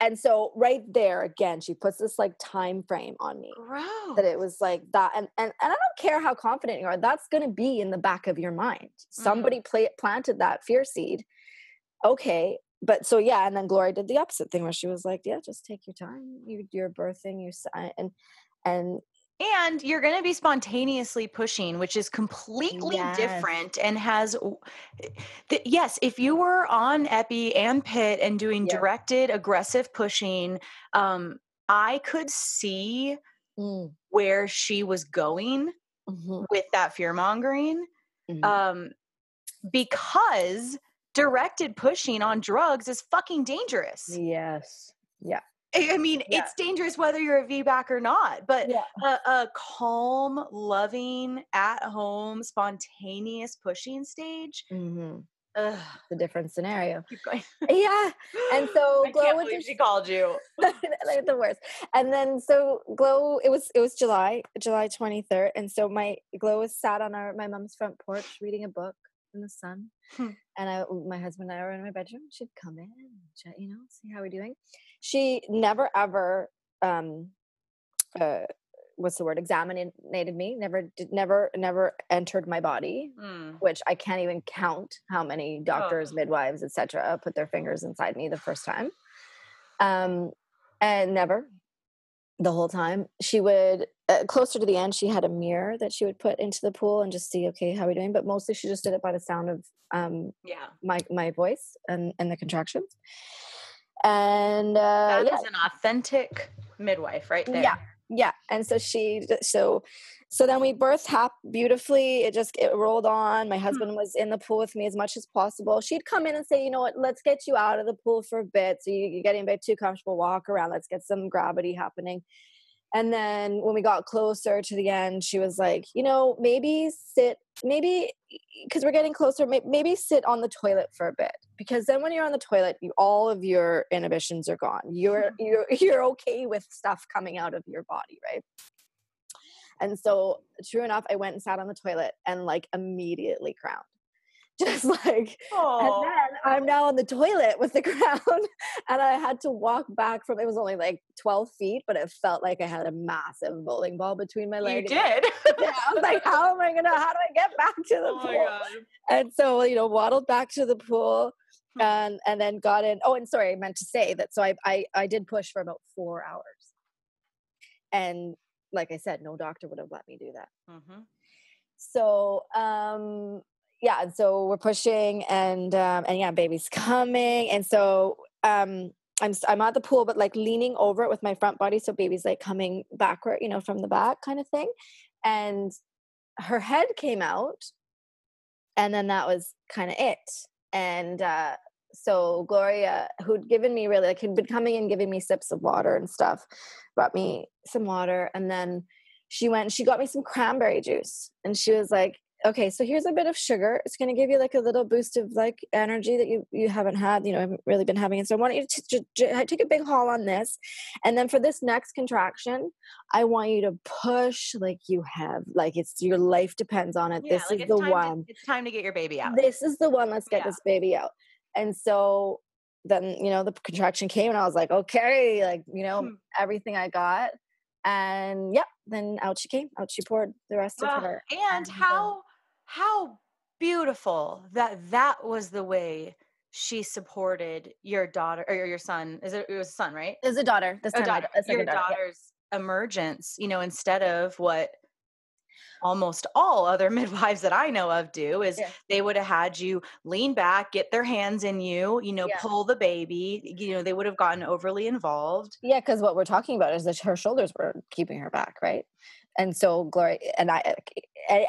and so right there again she puts this like time frame on me Gross. that it was like that and, and and i don't care how confident you are that's going to be in the back of your mind mm-hmm. somebody play, planted that fear seed okay but so yeah and then gloria did the opposite thing where she was like yeah just take your time you, you're birthing you and and and you're going to be spontaneously pushing which is completely yes. different and has the, yes if you were on epi and pit and doing directed aggressive pushing um i could see mm. where she was going mm-hmm. with that fear mongering mm-hmm. um because directed pushing on drugs is fucking dangerous yes yeah I mean, yeah. it's dangerous whether you're a VBAC or not, but yeah. a, a, calm, loving, at home, spontaneous pushing stage. Mm-hmm. Ugh. It's a different scenario. Keep going. Yeah. And so I Glow can't believe she called you. like the worst. And then so Glow, it was it was July, July twenty third, and so my Glow was sat on our my mom's front porch reading a book in the sun, Hmm. and I my husband and I were in my bedroom. She'd come in, and you know, see how we're doing. She never ever um uh what's the word examinated me never did never never entered my body Mm. which i can't even count how many doctors Oh. midwives etc put their fingers inside me the first time um and never the whole time she would uh, closer to the end she had a mirror that she would put into the pool and just see okay how are we doing? But mostly she just did it by the sound of um Yeah. my my voice and and the contractions. And uh That is yeah an authentic midwife right there. yeah. Yeah and so she so so then we birthed hap beautifully. It just it rolled on. My husband was in the pool with me as much as possible. She'd come in and say you know what? Let's get you out of the pool for a bit so you, you're getting a bit too comfortable. Walk around. Let's get some gravity happening and then when we got closer to the end she was like you know maybe sit maybe because we're getting closer maybe sit on the toilet for a bit because then when you're on the toilet you all of your inhibitions are gone. You're mm-hmm. you're you're okay with stuff coming out of your body right? And so true enough i went and sat on the toilet and like immediately crowned just like and Oh. then I'm now on the toilet with the crown, and I had to walk back from. It was only like 12 feet, but it felt like I had a massive bowling ball between my legs You did. Yeah, I was like, "How am I gonna? How do I get back to the oh pool?" my god. And so, you know, waddled back to the pool, Hmm. and and then got in. Oh, and sorry, I meant to say that. So I I I did push for about four hours, and like I said, no doctor would have let me do that Mhm. so um yeah and so we're pushing and um and yeah baby's coming and so um I'm I'm at the pool, but like leaning over it with my front body, so baby's like coming backward, you know, from the back, kind of thing. And her head came out, and then that was kind of it. And uh, so Gloria, who'd given me really like had been coming and giving me sips of water and stuff, brought me some water, and then she went she got me some cranberry juice, and she was like, "Okay, so here's a bit of sugar. It's going to give you like a little boost of like energy that you you haven't had, you know, haven't really been having. And so I want you to j- take a big haul on this, and then for this next contraction, I want you to push like you have, like it's your life depends on it. Yeah, this like is the one. To, it's time to get your baby out. This is the one. Let's get Yeah. this baby out. And so then, you know, the contraction came and I was like, okay, like, you know, Hmm. everything I got. And yep, then out she came, out she poured the rest of her. and how how beautiful that that was the way she supported your daughter or your son. Is it, it was a son, right? It was a daughter this time. daughter, a your daughter, yeah. daughter's emergence, you know, instead of what almost all other midwives that I know of do is Yeah. they would have had you lean back, get their hands in you, you know, Yeah. pull the baby, you know, they would have gotten overly involved. Yeah, because what we're talking about is that her shoulders were keeping her back, right? And so Gloria and I,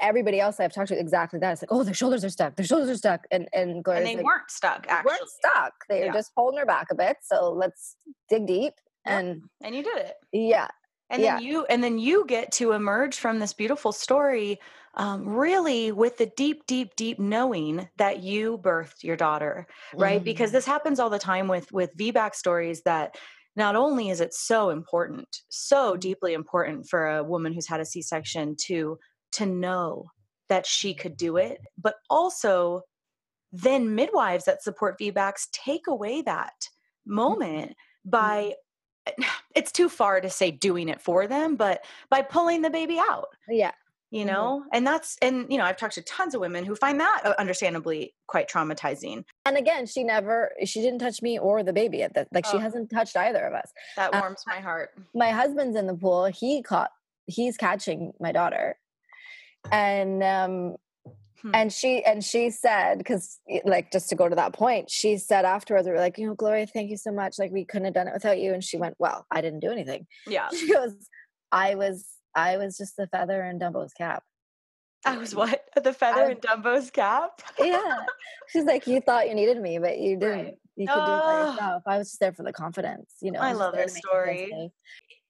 everybody else I've talked to, exactly that. It's like, oh, their shoulders are stuck. Their shoulders are stuck, and and Gloria's and they like, weren't stuck "We actually. weren't stuck. They Yeah. were just holding her back a bit. So let's dig deep. And And you did it. yeah, and Yeah. then you and then you get to emerge from this beautiful story um, really with the deep deep deep knowing that you birthed your daughter right because Mm. this happens all the time with with vbac stories that not only is it so important so Mhm. deeply important for a woman who's had a c-section to to know that she could do it but also then midwives that support vbacs take away that moment by it's too far to say doing it for them but by pulling the baby out yeah, you Mhm. know and that's and you know i've talked to tons of women who find that uh, understandably quite traumatizing and again, she never, she didn't touch me or the baby at that. Like she Oh. hasn't touched either of us. that Uh, warms my heart my husband's in the pool. He caught, he's catching my daughter, and um, Hmm. and she and she said because like just to go to that point, she said afterwards, we were like, you know, Gloria, thank you so much. Like we couldn't have done it without you. And she went, well, I didn't do anything. yeah She goes, I was, I was just the feather in Dumbo's cap. i was what the feather in dumbo's cap Yeah, she's like, you thought you needed me, but you didn't. Right. You could do it by Oh. yourself. I was just there for the confidence, you know. I love this to make you feel story.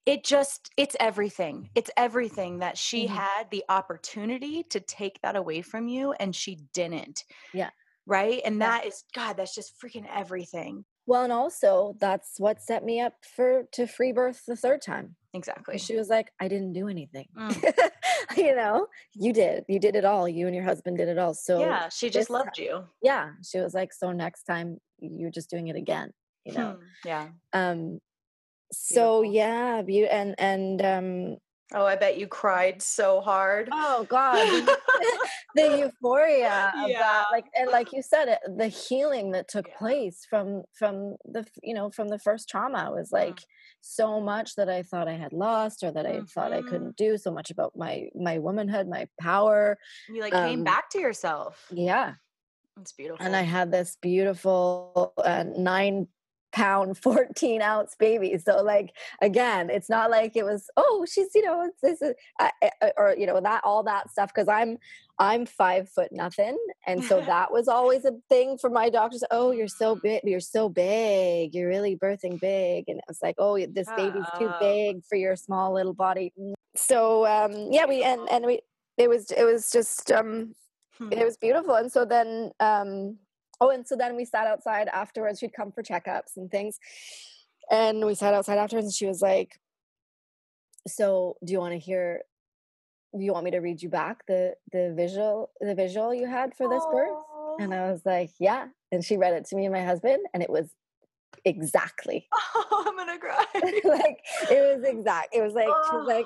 It just it's everything it's everything that she Mhm. had the opportunity to take that away from you and she didn't Yeah. right and Yeah. that is god that's just freaking everything Well, and also that's what set me up for to free birth the third time. exactly She was like, I didn't do anything. Mm. you know, you did. You did it all. You and your husband did it all. So yeah she just loved you yeah, she was like, so next time you're just doing it again. You know. Hmm. yeah Um. So Beautiful. yeah, be- and and um. oh i bet you cried so hard Oh God, the, euphoria of Yeah. that, like and like you said, it the healing that took Yeah. place from from the you know from the first trauma was Mm. like so much that I thought I had lost or that I thought I Mhm. couldn't do so much about my my womanhood, my power. you like came Um, back to yourself Yeah, it's beautiful and I had this beautiful uh, nine pound 14 ounce baby so like again it's not like it was oh she's you know it's this is, uh, uh, or you know that all that stuff because i'm i'm five foot nothing. And so that was always a thing for my doctors oh you're so big you're so big you're really birthing big. And it was like oh this baby's too big for your small little body. Mm. so um yeah we and and we it was it was just um Hmm. it was beautiful. And so then um oh and so then we sat outside afterwards she'd come for checkups and things. And we sat outside afterwards and she was like so do you want to hear do you want me to read you back the the visual the visual you had for this birth? And i was like yeah. And she read it to me and my husband and it was exactly oh i'm gonna cry. like it was exact it was like she was Oh. like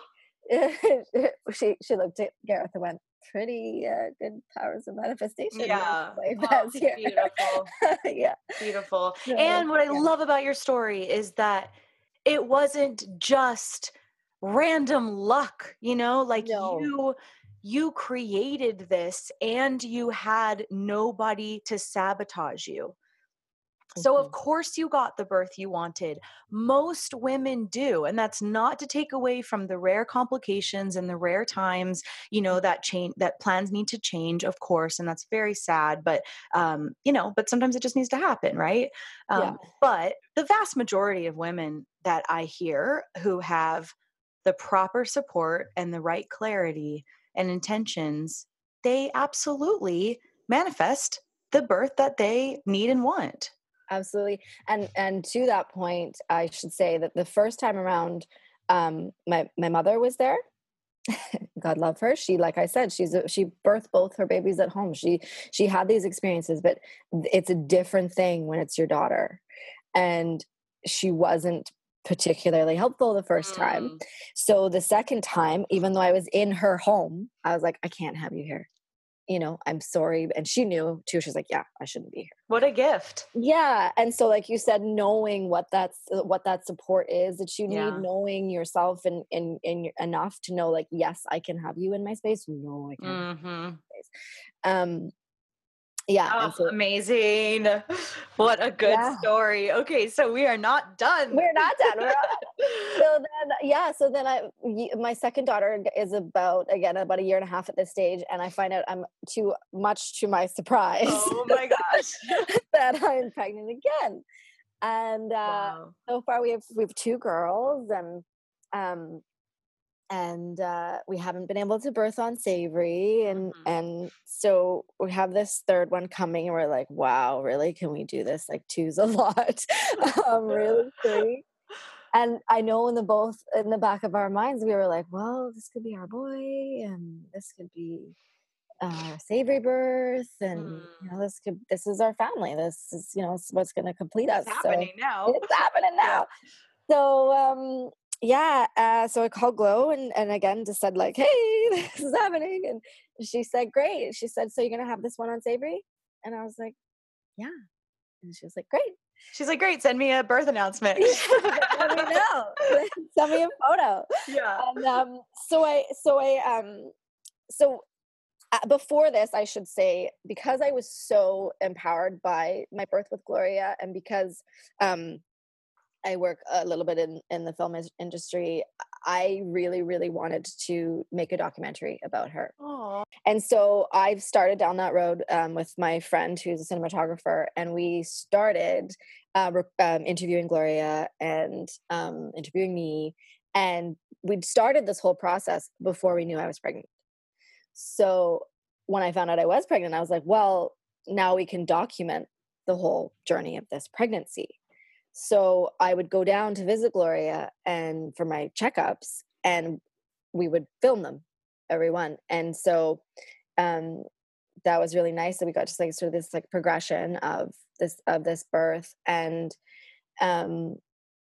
she she looked at Gareth and went pretty uh, good powers of manifestation. Yeah. Oh, beautiful. yeah. beautiful So, and what i yeah. love about your story is that it wasn't just random luck you know like No. you you created this and you had nobody to sabotage you so of Mhm. course you got the birth you wanted most women do and that's not to take away from the rare complications and the rare times you know that change that plans need to change of course and that's very sad but um you know but sometimes it just needs to happen right um Yeah. but the vast majority of women that i hear who have the proper support and the right clarity and intentions they absolutely manifest the birth that they need and want absolutely. And and to that point i should say that the first time around um my my mother was there. God love her. She like i said she's a, she birthed both her babies at home. She she had these experiences but it's a different thing when it's your daughter. And she wasn't particularly helpful the first time. Mm. so the second time even though i was in her home i was like i can't have you here you know i'm sorry and she knew too she's like yeah i shouldn't be here What a gift. yeah and so like you said knowing what that's what that support is that you need Yeah. knowing yourself and and, and your- enough to know like yes i can have you in my space no i can't hmm um yeah Oh, so amazing. What a good Yeah. story. Okay, so we are not done. we're not done we're so then yeah so then i my second daughter is about again about a year and a half at this stage and i find out i'm too much to my surprise oh my gosh. that i'm pregnant again and uh wow. so far we have we have two girls and um and uh we haven't been able to birth on Savary and Mhm. and so we have this third one coming and we're like wow really? Can we do this? Like two's a lot. Um really three and i know in the both in the back of our minds we were like well this could be our boy and this could be uh Savary birth and you know this could this is our family. This is you know what's going to complete us. It's so happening now. it's happening now. So um yeah, uh, so I called Glow and, and again just said like, hey, this is happening. And she said, great. She said, so you're gonna have this one on Savary? And I was like, yeah. And she was like, great. She's like, great, send me a birth announcement. Let me know. Send me a photo. yeah. And um, so I, so I, um, so uh, before this, I should say, because I was so empowered by my birth with Gloria, and because um, I work a little bit in in the film industry, I really, really wanted to make a documentary about her. Aw. And so I've started down that road um, with my friend who's a cinematographer, and we started uh, um, interviewing Gloria and um, interviewing me. And we'd started this whole process before we knew I was pregnant. So when I found out I was pregnant, I was like, well, now we can document the whole journey of this pregnancy. So I would go down to visit Gloria and for my checkups, and we would film them, everyone. And so um, that was really nice that we got just like sort of this like progression of this of this birth and um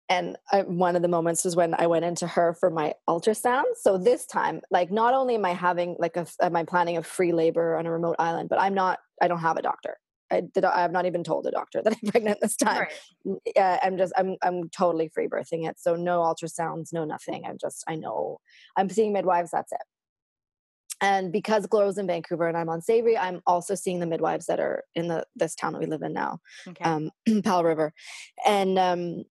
and I, one of the moments was when I went into her for my ultrasound. So this time, like, not only am I having like a, am I planning a free labor on a remote island, but I'm not. I don't have a doctor. I did. I have not even told a doctor that I'm pregnant this time. Right. Uh, I'm just. I'm. I'm totally free birthing it. So no ultrasounds, no nothing. I'm just. I know. I'm seeing midwives. That's it. And because Glow's in Vancouver and I'm on Savary, I'm also seeing the midwives that are in the this town that we live in now, okay. um, Powell River, and um,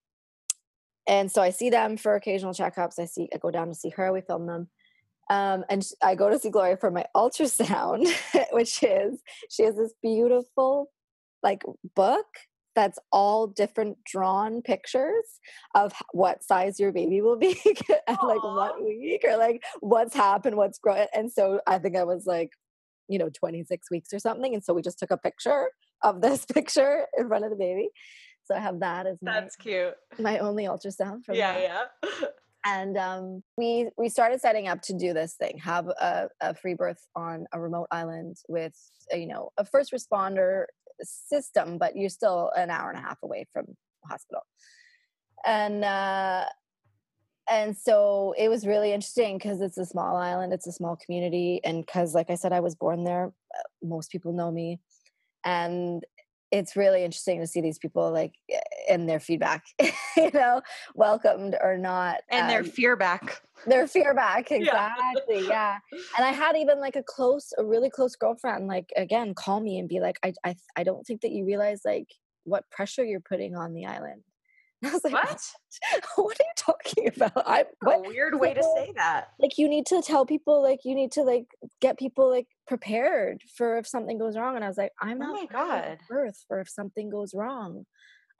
and so I see them for occasional checkups. I see I go down to see her. We film them, um, and I go to see Gloria for my ultrasound, which is she has this beautiful like book that's all different drawn pictures of what size your baby will be at like what week or like what's happened, what's growing. And so I think I was like, you know, 26 weeks or something. And so we just took a picture of this picture in front of the baby. So I have that as my That's cute. My only ultrasound from Yeah, that. yeah. And um, we we started setting up to do this thing, have a, a free birth on a remote island with a, you know a first responder system, but you're still an hour and a half away from hospital. And uh, and so it was really interesting because it's a small island, it's a small community, and because like I said, I was born there. Uh, most people know me, and it's really interesting to see these people like in their feedback, you know, welcomed or not. And um, their fear back. Their fear back, exactly. Yeah. yeah. And I had even like a close, a really close girlfriend, like again, call me and be like, I I I don't think that you realize like what pressure you're putting on the island. I was like, what? What are you talking about? I what? a weird way to say that. Like you need to tell people, like you need to like get people like prepared for if something goes wrong. And I was like, I'm oh not my God. birth for if something goes wrong.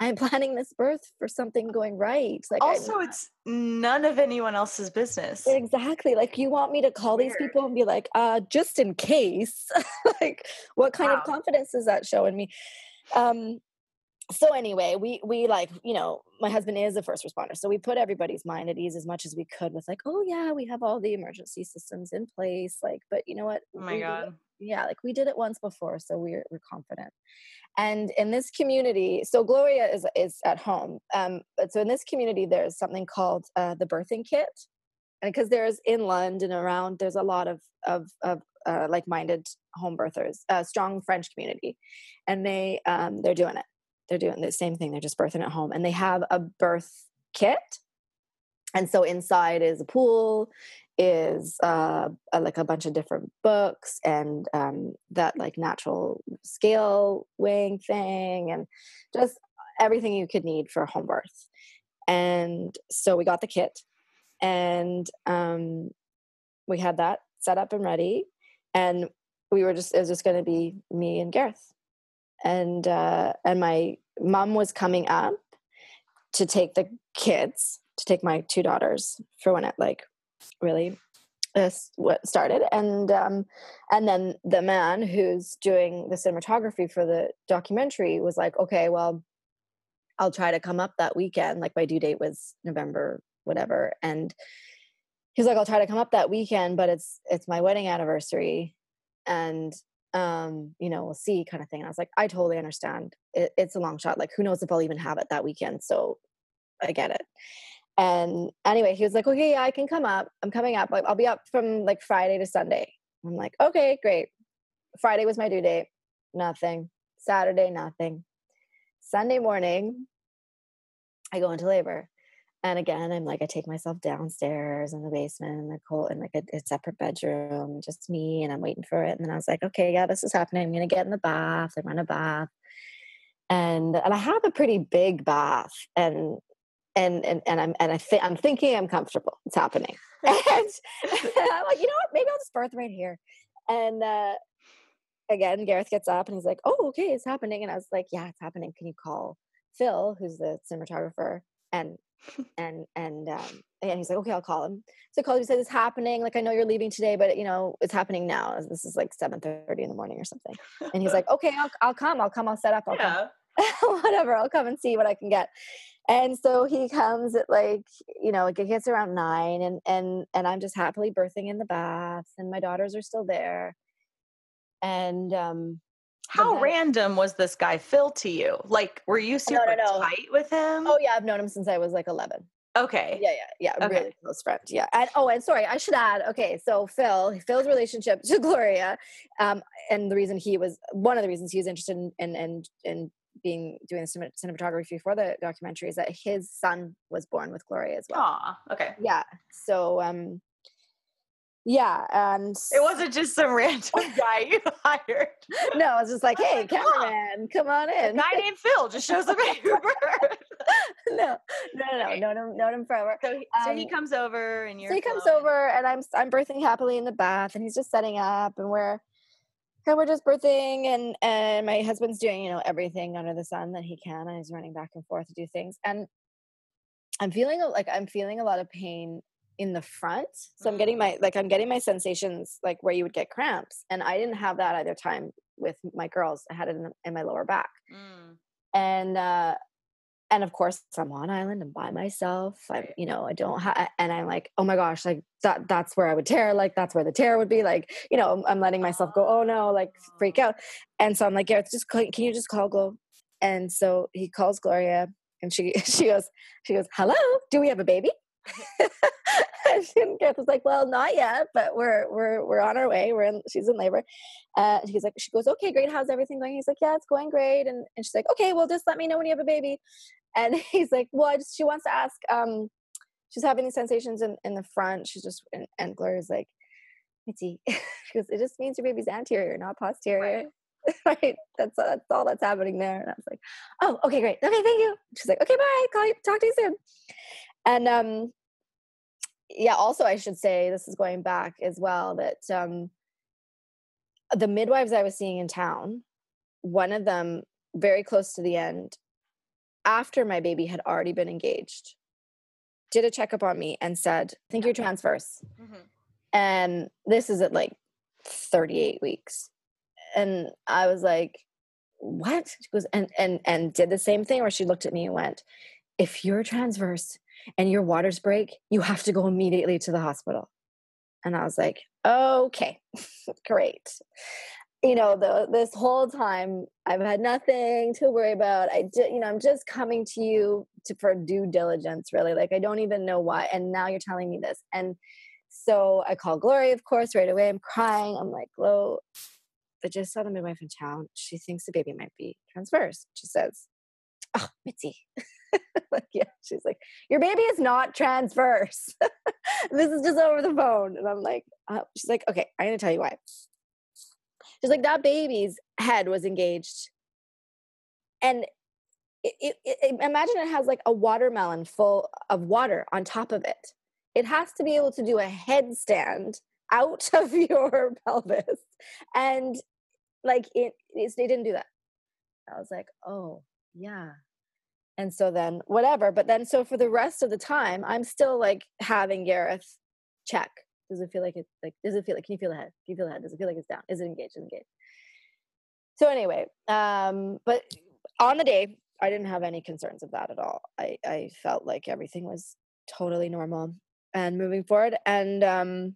I'm planning this birth for something going right. Like also, it's none of anyone else's business. Exactly. Like you want me to call Weird. these people and be like, uh, just in case. like, what kind wow. of confidence is that showing me? Um, so anyway we we like you know my husband is a first responder so we put everybody's mind at ease as much as we could with like oh yeah we have all the emergency systems in place like but you know what? Oh my god. yeah like we did it once before so we're we're confident. And in this community so gloria is is at home um but so in this community there's something called uh, the birthing kit and because there's in london around there's a lot of of of uh, like-minded home birthers a strong french community and they um they're doing it they're doing the same thing. They're just birthing at home, and they have a birth kit. And so inside is a pool, is uh, a, like a bunch of different books, and um, that like natural scale weighing thing, and just everything you could need for home birth. And so we got the kit, and um, we had that set up and ready, and we were just it was just going to be me and Gareth and uh, and my mom was coming up to take the kids to take my two daughters for when it like really uh, what started. And um and then the man who's doing the cinematography for the documentary was like okay well i'll try to come up that weekend. Like my due date was november whatever. And he's like i'll try to come up that weekend but it's it's my wedding anniversary. And um, you know, we'll see kind of thing. And I was like, I totally understand. It, it's a long shot. Like, who knows if I'll even have it that weekend. So I get it. And anyway, he was like, okay, yeah, I can come up. I'm coming up. I'll be up from like Friday to Sunday. I'm like, okay, great. Friday was my due date. Nothing. Saturday, nothing. Sunday morning, I go into labor. And again, I'm like, I take myself downstairs in the basement in the cold in like a, a, separate bedroom, just me, and I'm waiting for it. And then I was like, okay, yeah, this is happening. I'm gonna get in the bath. I run a bath, and and I have a pretty big bath, and and and and I'm and I think I'm thinking I'm comfortable. It's happening, and, and, I'm like, you know what? Maybe I'll just birth right here. And uh, again, Gareth gets up and he's like, oh, okay, it's happening. And I was like, yeah, it's happening. Can you call Phil, who's the cinematographer? And and and um and he's like okay i'll call him. So I called he said it's happening. Like i know you're leaving today but you know it's happening now. This is like 7 30 in the morning or something. And he's like okay i'll, I'll come. I'll come. I'll set up. I'll yeah. come whatever. I'll come and see what i can get. And so he comes at like you know it gets around nine and and and i'm just happily birthing in the bath and my daughters are still there. And um How random was this guy Phil to you? Like, were you no, super no. tight with him? oh yeah i've known him since i was like 11 okay. yeah yeah yeah Okay. really close friend yeah and oh and sorry i should add okay so phil phil's relationship to gloria um and the reason he was one of the reasons he was interested in in in, in being doing the cinematography for the documentary is that his son was born with gloria as well Aw, okay. yeah so um yeah and It wasn't just some random guy you hired. no it's just like hey like, cameraman come on A in guy named Phil just shows up at birth. no no no no known him known him forever So, he- so he Um, comes over and you're. so he comes over and I'm I'm birthing happily in the bath and he's just setting up and we're and we're just birthing and and my husband's doing you know everything under the sun that he can and he's running back and forth to do things and I'm feeling a- like I'm feeling a lot of pain in the front. So I'm getting my like I'm getting my sensations like where you would get cramps and I didn't have that either time with my girls. I had it in, in my lower back. Mm. and uh and of course i'm on island and by myself i you know i don't have and i'm like oh my gosh like that that's where i would tear like that's where the tear would be like you know i'm, I'm letting myself go oh no like freak out. And so i'm like yeah it's just can you just call glow and so he calls gloria and she she goes she goes hello do we have a baby and Gareth was like, "Well, not yet, but we're we're we're on our way. We're in. She's in labor." Uh, he's like, "She goes, okay, great. How's everything going?" He's like, "Yeah, it's going great." And and she's like, "Okay, well, just let me know when you have a baby." And he's like, "Well, I just she wants to ask. Um, she's having these sensations in in the front. She's just and, and Gloria's like, Mitzi, goes, it just means your baby's anterior, not posterior." Right. That's that's all that's happening there. And I was like, oh, okay, great. Okay, thank you. She's like, okay, bye. Call you, talk to you soon. And um, yeah, also I should say this is going back as well that um the midwives I was seeing in town, one of them very close to the end, after my baby had already been engaged, did a checkup on me and said, I think you're transverse. Mhm. And this is at like 38 weeks. And I was like, what? She goes, and and and did the same thing where she looked at me and went, if you're transverse and your waters break, you have to go immediately to the hospital. And I was like, okay, great. You know, the, this whole time I've had nothing to worry about. I, ju- you know, I'm just coming to you to for due diligence, really. Like I don't even know why. And now you're telling me this. And so I call Glory, of course, right away. I'm crying. I'm like, Glo, I just saw the midwife in town. She thinks the baby might be transverse. She says, oh, Mitzi. like, yeah. She's like, your baby is not transverse. this is just over the phone. And I'm like, uh, she's like, okay, I'm going to tell you why. She's like, that baby's head was engaged. And it, it, it, imagine it has like a watermelon full of water on top of it. It has to be able to do a headstand out of your pelvis. And like it, it's, they didn't do that. I was like, oh, yeah. And so then whatever. But then so for the rest of the time, I'm still like having Gareth check. Does it feel like it's like does it feel like can you feel the head? Can you feel the head? Does it feel like it's down? Is it engaged? Is it engaged? So anyway, um, but on the day, I didn't have any concerns of that at all. I, I felt like everything was totally normal and moving forward. And um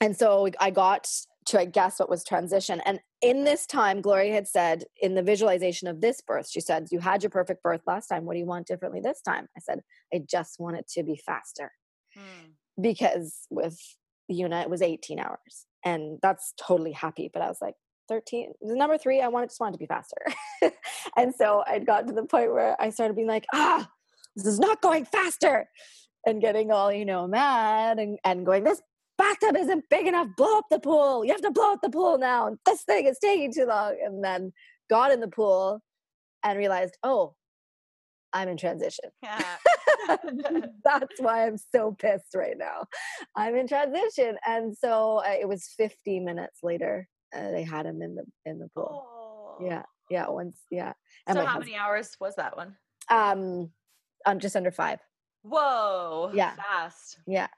and so I got to I guess what was transition. And in this time, Gloria had said in the visualization of this birth, she said, You had your perfect birth last time. What do you want differently this time? I said, I just want it to be faster Hmm. because with Yuna it was 18 hours. And that's totally happy. But I was like, 13 the number three, I wanted just wanted to be faster. and so I'd got to the point where I started being like, ah, this is not going faster. And getting all, you know, mad and, and going, this bathtub isn't big enough. Blow up the pool. You have to blow up the pool now. This thing is taking too long. And then got in the pool and realized, oh, I'm in transition. That's why I'm so pissed right now. I'm in transition. And so uh, it was 50 minutes later. Uh, they had him in the in the pool. Oh. Yeah, yeah. Once, yeah. And So how hus- many hours was that one? Um, um, just under five. Whoa. Yeah. Fast. Yeah.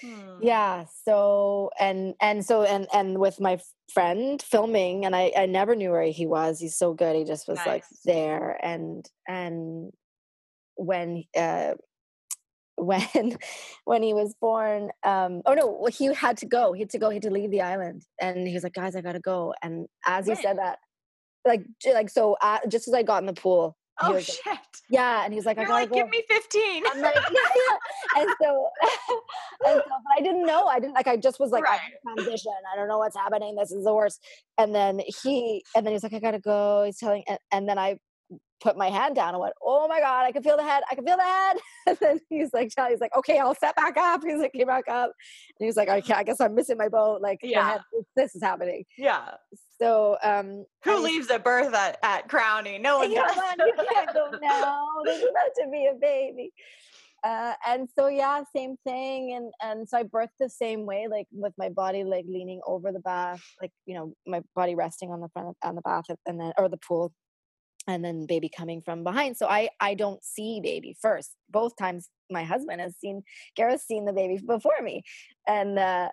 Hmm. yeah so and and so and and with my friend filming and i i never knew where he was he's so good he just was like there and and when uh when when he was born um oh no he had to go he had to go he had to leave the island and he was like guys i gotta go and as he When? said that like like so uh, just as i got in the pool he Oh like, shit. yeah and he's like i You're gotta like, go give me 15. I'm like, yeah. And so, and so, but I didn't know. I didn't like. I just was like, Right. I'm transition. I don't know what's happening. This is the worst. And then he, and then he's like, I gotta go. He's telling, and, and then I put my hand down and went, Oh my god, I can feel the head. I can feel the head. And then he's like, he's like, Okay, I'll set back up. He's like, came back up. And he's like, I can't. I guess I'm missing my boat. Like, Yeah. this is happening. yeah. So, um, Who and- leaves at birth at, at crowning? No one yeah, does. you can't go now. There's about to be a baby. Uh, and so yeah, same thing. And and so I birthed the same way, like with my body like leaning over the bath, like you know, my body resting on the front of, on the bath and then or the pool, and then baby coming from behind. So I I don't see baby first. Both times my husband has seen Gareth's seen the baby before me. And uh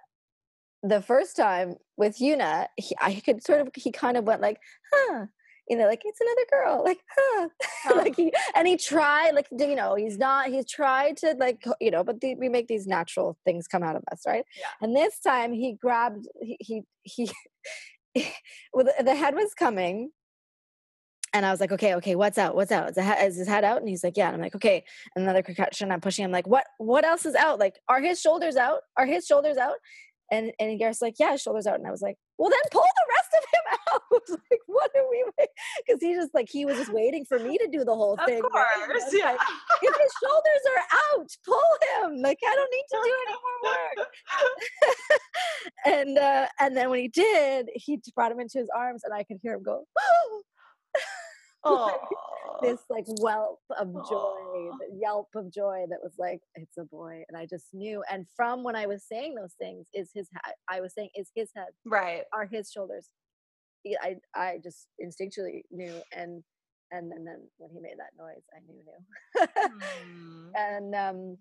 the first time with Yuna, he, I could sort of he kind of went like, huh, you know, like it's another girl, like, huh, Huh. like he and he tried, like you know, he's not, he's tried to like, you know, but the, we make these natural things come out of us, right? Yeah. And this time he grabbed, he he he, well, the, the head was coming. And I was like, okay, okay, what's out? What's out? Is, is his head out? And he's like, yeah. And I'm like, okay. And Another concussion. I'm pushing. I'm like, what? What else is out? Like, are his shoulders out? Are his shoulders out? And and Gareth's like, yeah, his shoulders out. And I was like, well, then pull the rest of him out. like, what are we? Because he just like he was just waiting for me to do the whole Of thing. right? I course. was Yeah. like, if his shoulders are out, pull him. Like I don't need to do any more work. and uh, and then when he did, he brought him into his arms, and I could hear him go. Oh. this like whelp of joy, the yelp of joy that was like, it's a boy. And I just knew. And from when I was saying those things, is his head, I was saying, is his head, Right. are his shoulders. I, I just instinctually knew. And, and then, then when he made that noise, I knew, knew. Hmm. and, um,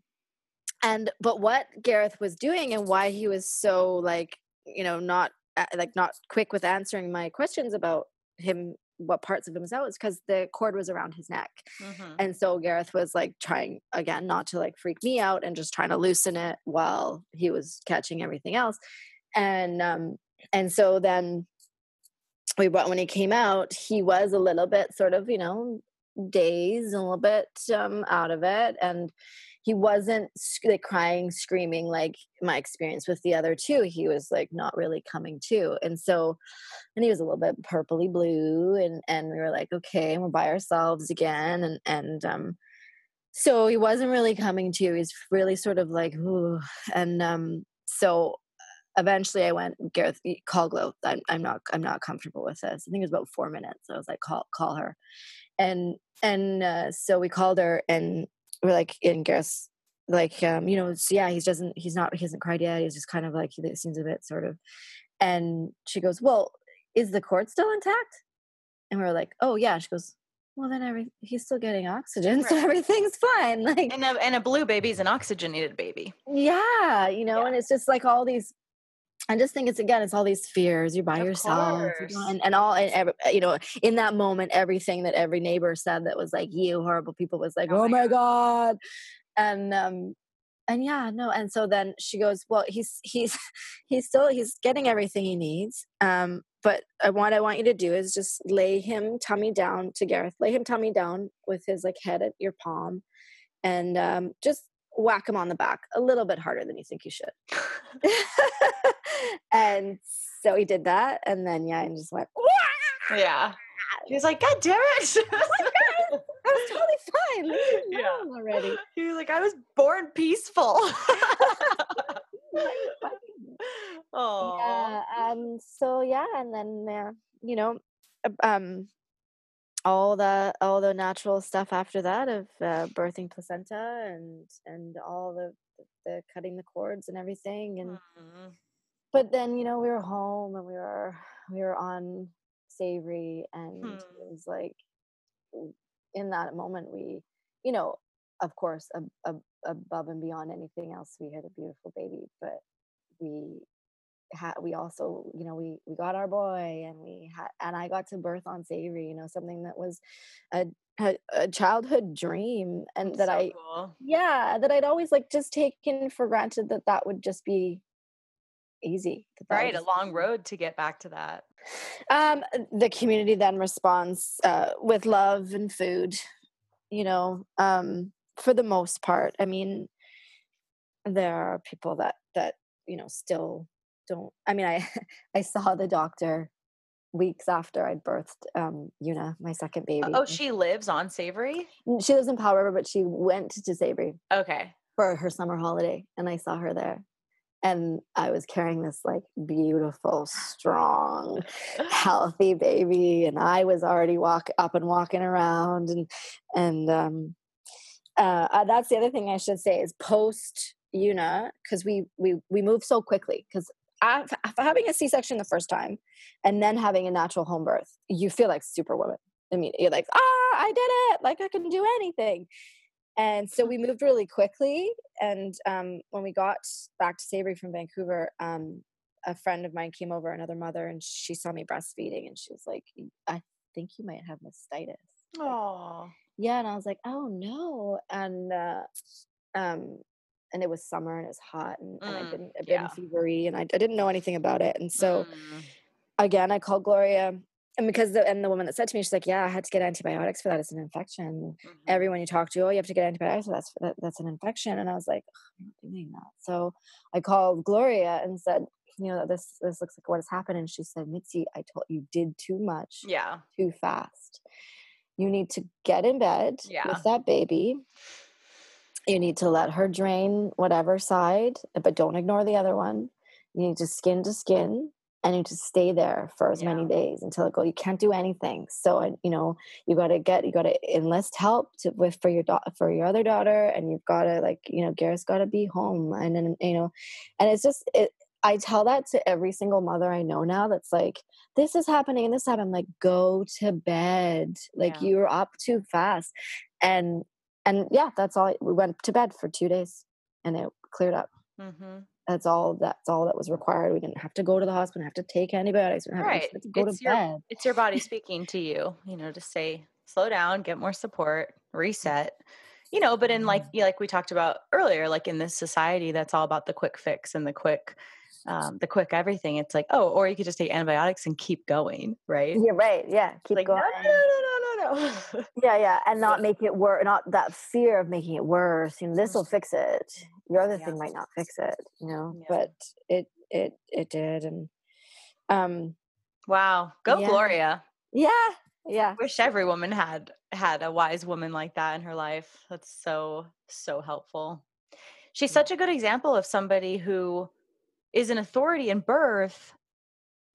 and, but what Gareth was doing and why he was so like, you know, not uh, like not quick with answering my questions about him, what parts of him was out, is because the cord was around his neck. Mhm. And so Gareth was like trying again not to like freak me out and just trying to loosen it while he was catching everything else. And um and so then we brought when he came out, he was a little bit sort of, you know, dazed, a little bit um out of it. And he wasn't like crying, screaming like my experience with the other two. He was like not really coming to. And so and he was a little bit purpley blue and and we were like okay we're by ourselves again and and um so he wasn't really coming to he's really sort of like ooh and um so eventually i went gareth call glow I'm, I'm not i'm not comfortable with this i think it was about four minutes i was like call call her and and uh, so we called her and we're like in gareth's like um you know so yeah he doesn't he's not he hasn't cried yet he's just kind of like he seems a bit sort of and she goes well is the cord still intact? And we are like, oh yeah. She goes, well then every he's still getting oxygen, so everything's fine. Like And a, and a blue baby is an oxygenated baby. yeah, you know, Yeah. and it's just like all these. I just think it's again, it's all these fears. You're by Of yourself, you know, and, and all, and every, you know, in that moment, everything that every neighbor said that was like, "You horrible people," was like, Oh "Oh, my my god," and um, and yeah, no, and so then she goes, "Well, he's he's he's still he's getting everything he needs, um, but I, what I want you to do is just lay him tummy down to Gareth, lay him tummy down with his like head at your palm, and um, just whack him on the back a little bit harder than you think you should." and so he did that, and then yeah, and just went. yeah. He was like, God damn it. I was totally fine. Leave me Yeah. already. he was like, I was born peaceful. Oh. Yeah. Um. So yeah, and then uh, you know, um, all the all the natural stuff after that of uh, birthing placenta and and all the the cutting the cords and everything and Mhm. But then you know we were home and we were we were on Savary and Hmm. it was like in that moment we you know of course a, a, above and beyond anything else, we had a beautiful baby, but we had we also you know we we got our boy and we had and i got to birth on Savary you know something that was a a, a childhood dream and that So i cool. yeah that i'd always like just taken for granted that that would just be easy that that would Right, a long road to get back to that. um the community then responds uh with love and food you know um for the most part i mean there are people that that you know still don't i mean i i saw the doctor weeks after i'd birthed um Yuna, my second baby Oh, she lives on Savary? she lives in Powell River, but she went to Savary Okay. for her summer holiday, and I saw her there. And I was carrying this like beautiful, strong, healthy baby, and I was already walk up and walking around, and and um, uh, uh, that's the other thing I should say is post Yuna because we we we move so quickly because after having a C section the first time, and then having a natural home birth, you feel like superwoman. I mean, you're like, ah, I did it! Like I can do anything. And so we moved really quickly. And um, when we got back to Savary from Vancouver, um, a friend of mine came over, another mother, and she saw me breastfeeding, and she was like, "I think you might have mastitis." Like, Oh. yeah, and I was like, "Oh no!" And uh, um, and it was summer and it was hot, and, and I Mm, didn't, I'd yeah. fevery, and I, I didn't know anything about it, and so Mm. again, I called Gloria. And because the and the woman that said to me, she's like, "Yeah, I had to get antibiotics for that. It's an infection." Mhm. everyone you talk to, oh, you have to get antibiotics. That's that, that's an infection. And I was like, "Ugh, I'm not doing that. So I called Gloria and said, you know, this this looks like what has happened. And she said, Mitzi, I told you did too much, Yeah. too fast. You need to get in bed Yeah. with that baby. You need to let her drain whatever side, but don't ignore the other one. You need to skin to skin and you need to stay there for as many days until it go. You can't do anything. So, you know, you got to get, you got to enlist help to, with for your daughter, for your other daughter. And you've got to like, you know, Garrett's got to be home. And then, you know, and it's just, it, I tell that to every single mother I know now that's like, this is happening and this happened. I'm like, go to bed. Like Yeah. you're up too fast. And and yeah, that's all. We went to bed for two days and it cleared up. Mhm. That's all. That's all that was required. We didn't have to go to the hospital, have to take antibiotics, we didn't Right. to go It's to your bed. it's your body speaking to you, you know, to say slow down, get more support, reset. You know, but in like like we talked about earlier, like in this society that's all about the quick fix and the quick um the quick everything. It's like, oh, or you could just take antibiotics and keep going, right? Yeah, right. Yeah, keep like no, going. no, no, no, no, no, no. Yeah, yeah, and not make it worse. Not that fear of making it worse. You know, this will fix it. Your other Yeah. thing might not fix it. You know, Yeah. but it it it did, and um, wow. Go Yeah. Gloria. yeah, yeah. wish every woman had had a wise woman like that in her life that's so so helpful she's Mm. such a good example of somebody who is an authority in birth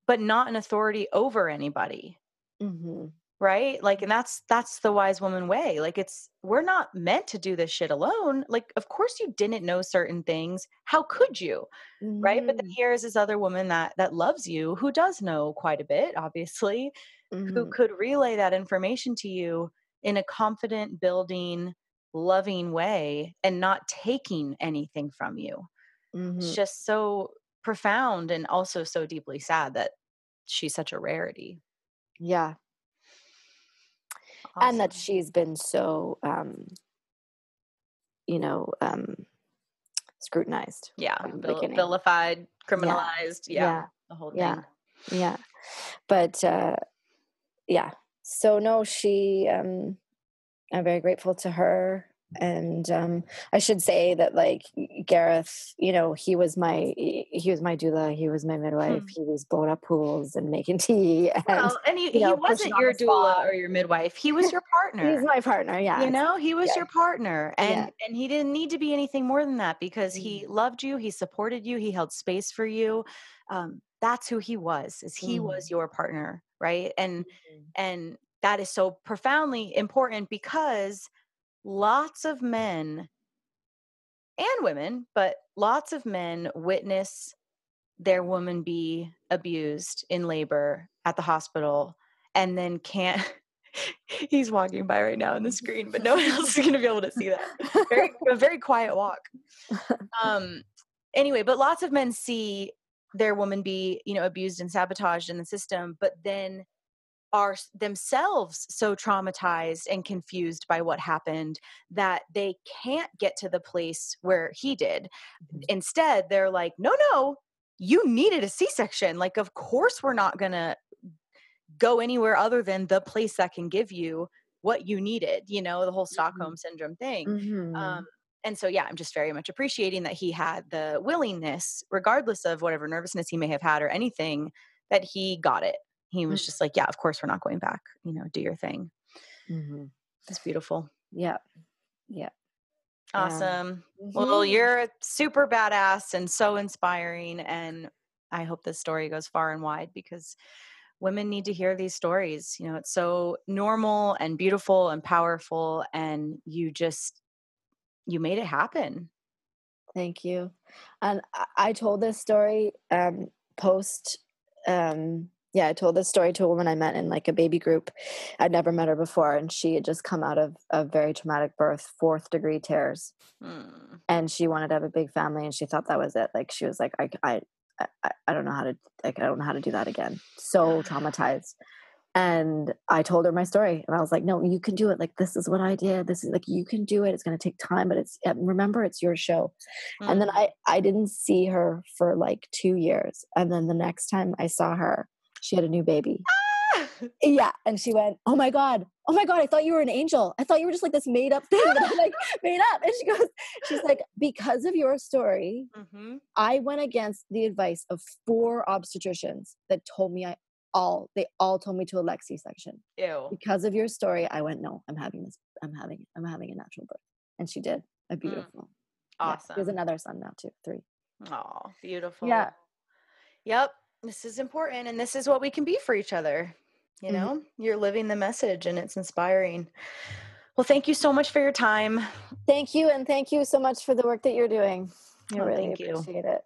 but not an authority over anybody hmm right like and that's that's the wise woman way like it's we're not meant to do this shit alone like of course you didn't know certain things how could you right but then Mm-hmm. here's this other woman that that loves you who does know quite a bit obviously who Mhm. could relay that information to you in a confident, building, loving way and not taking anything from you. It's Mhm. just so profound and also so deeply sad that she's such a rarity. Yeah, and that she's been so, um, you know, um, scrutinized. yeah, vil- vilified, criminalized, yeah, yeah, the whole yeah. thing. yeah. But uh, yeah, so no, she. Um, I'm very grateful to her, and um, I should say that like Gareth, you know, he was my he was my doula, he was my midwife, Hmm. he was blowing up pools and making tea, and Well, and he, know, wasn't your doula or your midwife. He was your partner. he's my partner. Yeah, you know he was yeah. your partner and Yeah. and he didn't need to be anything more than that because he Mm. loved you he supported you he held space for you um, that's who he was is he Mm. was your partner right and Mhm. and that is so profoundly important because lots of men and women but lots of men witness their woman be abused in labor at the hospital and then can't He's walking by right now on the screen, but no one else is going to be able to see that. Very, a very quiet walk. Um. Anyway, but lots of men see their woman be, you know, abused and sabotaged in the system, but then are themselves so traumatized and confused by what happened that they can't get to the place where he did. Mm-hmm. Instead, they're like, no, no, you needed a C section. Like, of course, we're not going to go anywhere other than the place that can give you what you needed, you know, the whole. Stockholm mm-hmm. syndrome thing. Mm-hmm. Um, and so, yeah, I'm just very much appreciating that he had the willingness, regardless of whatever nervousness he may have had or anything, that he got it. He was mm-hmm. just like, yeah, of course, we're not going back. You know, do your thing. Mm-hmm. It's beautiful. Yeah. Yeah. Awesome. Yeah. Well, mm-hmm. you're super badass and so inspiring. And I hope this story goes far and wide because women need to hear these stories. You know, it's so normal and beautiful and powerful. And you just, you made it happen. Thank you. And I told this story um, post um, yeah, I told this story to a woman I met in like a baby group. I'd never met her before, and she had just come out of a very traumatic birth, fourth degree tears, mm. and she wanted to have a big family, and she thought that was it. Like she was like, I, I, I, I don't know how to, like, I don't know how to do that again. So traumatized. And I told her my story, and I was like, "No, you can do it. Like this is what I did. This is like you can do it. It's going to take time, but it's remember it's your show." Mm. And then mm. I I didn't see her for like two years, and then the next time I saw her she had a new baby. Ah! Yeah. And she went, Oh my God. Oh my God. I thought you were an angel. I thought you were just like this made up thing that I like made up. And she goes, She's like, Because of your story, mm-hmm. I went against the advice of four obstetricians that told me I all, they all told me to a Lexi section. Ew. Because of your story, I went, No, I'm having this, I'm having, I'm having a natural birth. And she did. A mm. beautiful. Mm. Awesome. Yeah, there's another son now too, three. Oh, beautiful. Yeah. Yep this is important and this is what we can be for each other you mm-hmm. know mm-hmm. you're living the message and it's inspiring well thank you so much for your time thank you and thank you so much for the work that you're doing i oh, really appreciate you. it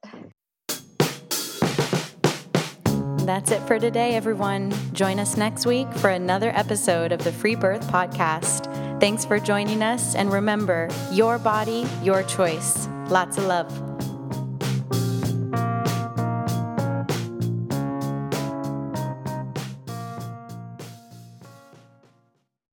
that's it for today, everyone. Join us next week for another episode of the Free Birth Podcast. Thanks for joining us, and remember your body, your choice. Lots of love.